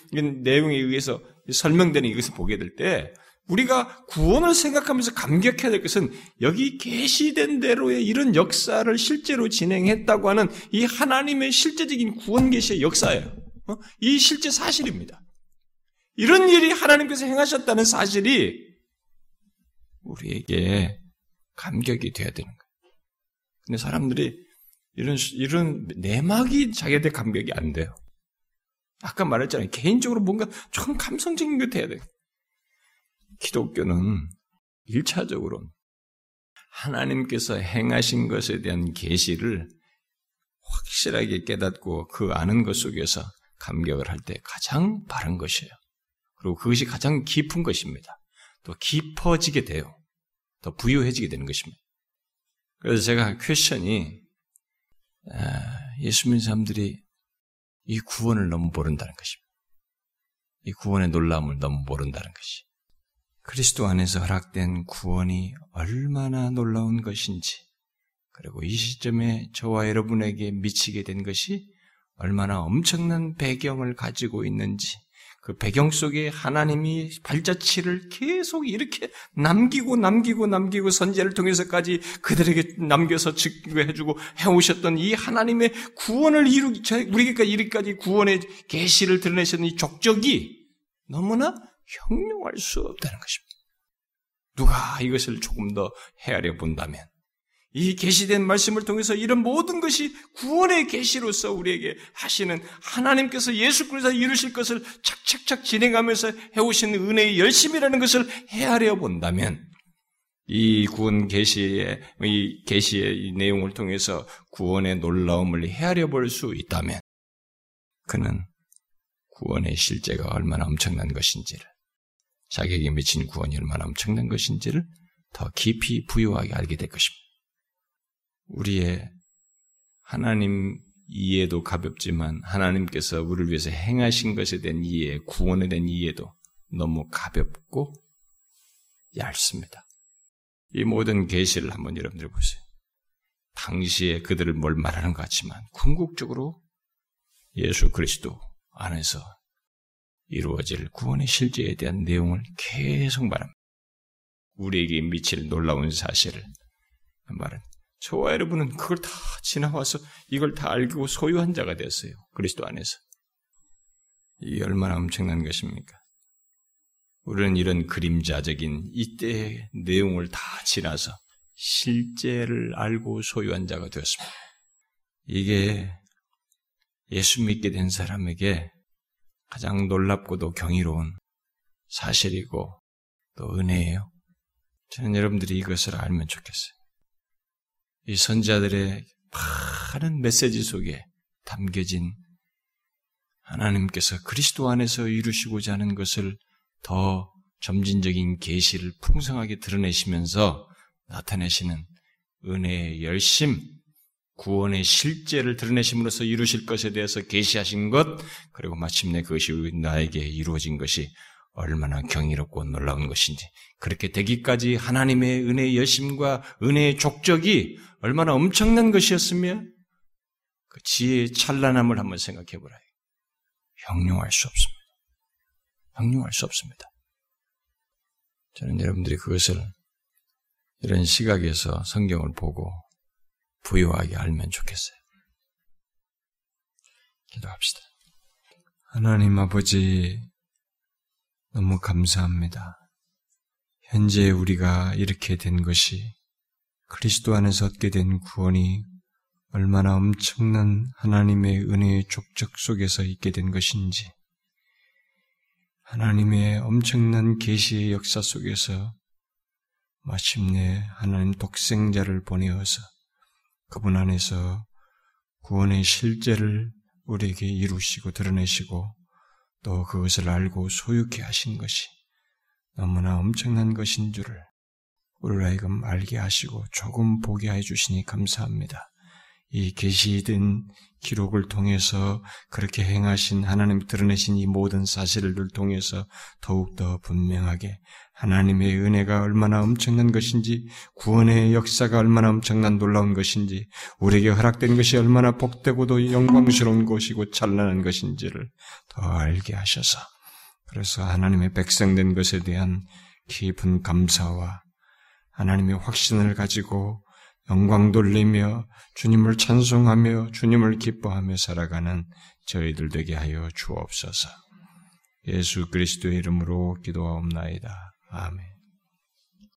내용에 의해서 설명되는 이것을 보게 될 때 우리가 구원을 생각하면서 감격해야 될 것은 여기 계시된 대로의 이런 역사를 실제로 진행했다고 하는 이 하나님의 실제적인 구원 계시의 역사예요. 어? 이 실제 사실입니다. 이런 일이 하나님께서 행하셨다는 사실이 우리에게 감격이 되어야 되는 거예요. 근데 사람들이 이런 이런 내막이 자기한테 감격이 안 돼요. 아까 말했잖아요. 개인적으로 뭔가 좀 감성적인 것 해야 돼요. 기독교는 1차적으로 하나님께서 행하신 것에 대한 계시를 확실하게 깨닫고 그 아는 것 속에서 감격을 할 때 가장 바른 것이에요. 그리고 그것이 가장 깊은 것입니다. 또 깊어지게 돼요. 더 부유해지게 되는 것입니다. 그래서 제가 퀘션이 예수 믿는 사람들이 이 구원을 너무 모른다는 것입니다. 이 구원의 놀라움을 너무 모른다는 것이. 그리스도 안에서 허락된 구원이 얼마나 놀라운 것인지, 그리고 이 시점에 저와 여러분에게 미치게 된 것이 얼마나 엄청난 배경을 가지고 있는지, 그 배경 속에 하나님이 발자취를 계속 이렇게 남기고 남기고 남기고 선제를 통해서까지 그들에게 남겨서 증거해주고 해오셨던 이 하나님의 구원을 이루기, 우리에게까지 이르기까지 구원의 계시를 드러내셨던 이 족적이 너무나 형용할 수 없다는 것입니다. 누가 이것을 조금 더 헤아려 본다면 이 계시된 말씀을 통해서 이런 모든 것이 구원의 계시로서 우리에게 하시는 하나님께서 예수 그리스도 이루실 것을 착착착 진행하면서 해오신 은혜의 열심이라는 것을 헤아려 본다면 이 구원 계시의 이 계시의 이 내용을 통해서 구원의 놀라움을 헤아려 볼 수 있다면 그는 구원의 실제가 얼마나 엄청난 것인지를 자기에게 미친 구원이 얼마나 엄청난 것인지를 더 깊이 부유하게 알게 될 것입니다. 우리의 하나님 이해도 가볍지만 하나님께서 우리를 위해서 행하신 것에 대한 이해, 구원에 대한 이해도 너무 가볍고 얇습니다. 이 모든 계시를 한번 여러분들 보세요. 당시에 그들을 뭘 말하는 것 같지만 궁극적으로 예수 그리스도 안에서 이루어질 구원의 실제에 대한 내용을 계속 말합니다. 우리에게 미칠 놀라운 사실을 말은 저와 여러분은 그걸 다 지나와서 이걸 다 알고 소유한 자가 됐어요. 그리스도 안에서. 이게 얼마나 엄청난 것입니까? 우리는 이런 그림자적인 이때의 내용을 다 지나서 실제를 알고 소유한 자가 되었습니다. 이게 예수 믿게 된 사람에게 가장 놀랍고도 경이로운 사실이고 또 은혜예요. 저는 여러분들이 이것을 알면 좋겠어요. 이 선자들의 많은 메시지 속에 담겨진 하나님께서 그리스도 안에서 이루시고자 하는 것을 더 점진적인 계시를 풍성하게 드러내시면서 나타내시는 은혜의 열심, 구원의 실제를 드러내심으로써 이루실 것에 대해서 계시하신 것, 그리고 마침내 그것이 나에게 이루어진 것이 얼마나 경이롭고 놀라운 것인지, 그렇게 되기까지 하나님의 은혜의 열심과 은혜의 족적이 얼마나 엄청난 것이었으며, 그 지혜의 찬란함을 한번 생각해 보라. 형용할 수 없습니다. 형용할 수 없습니다. 저는 여러분들이 그것을 이런 시각에서 성경을 보고 부유하게 알면 좋겠어요. 기도합시다. 하나님 아버지, 너무 감사합니다. 현재 우리가 이렇게 된 것이 그리스도 안에서 얻게 된 구원이 얼마나 엄청난 하나님의 은혜의 족적 속에서 있게 된 것인지, 하나님의 엄청난 계시의 역사 속에서 마침내 하나님 독생자를 보내어서 그분 안에서 구원의 실제를 우리에게 이루시고 드러내시고 또 그것을 알고 소유케 하신 것이 너무나 엄청난 것인 줄을 우리를 하여금 알게 하시고 조금 보게 해 주시니 감사합니다. 이 계시된 기록을 통해서 그렇게 행하신 하나님이 드러내신 이 모든 사실을 통해서 더욱더 분명하게 하나님의 은혜가 얼마나 엄청난 것인지, 구원의 역사가 얼마나 엄청난 놀라운 것인지, 우리에게 허락된 것이 얼마나 복되고도 영광스러운 것이고 찬란한 것인지를 더 알게 하셔서, 그래서 하나님의 백성된 것에 대한 깊은 감사와 하나님의 확신을 가지고 영광 돌리며 주님을 찬송하며 주님을 기뻐하며 살아가는 저희들 되게 하여 주옵소서. 예수 그리스도의 이름으로 기도하옵나이다. 아멘.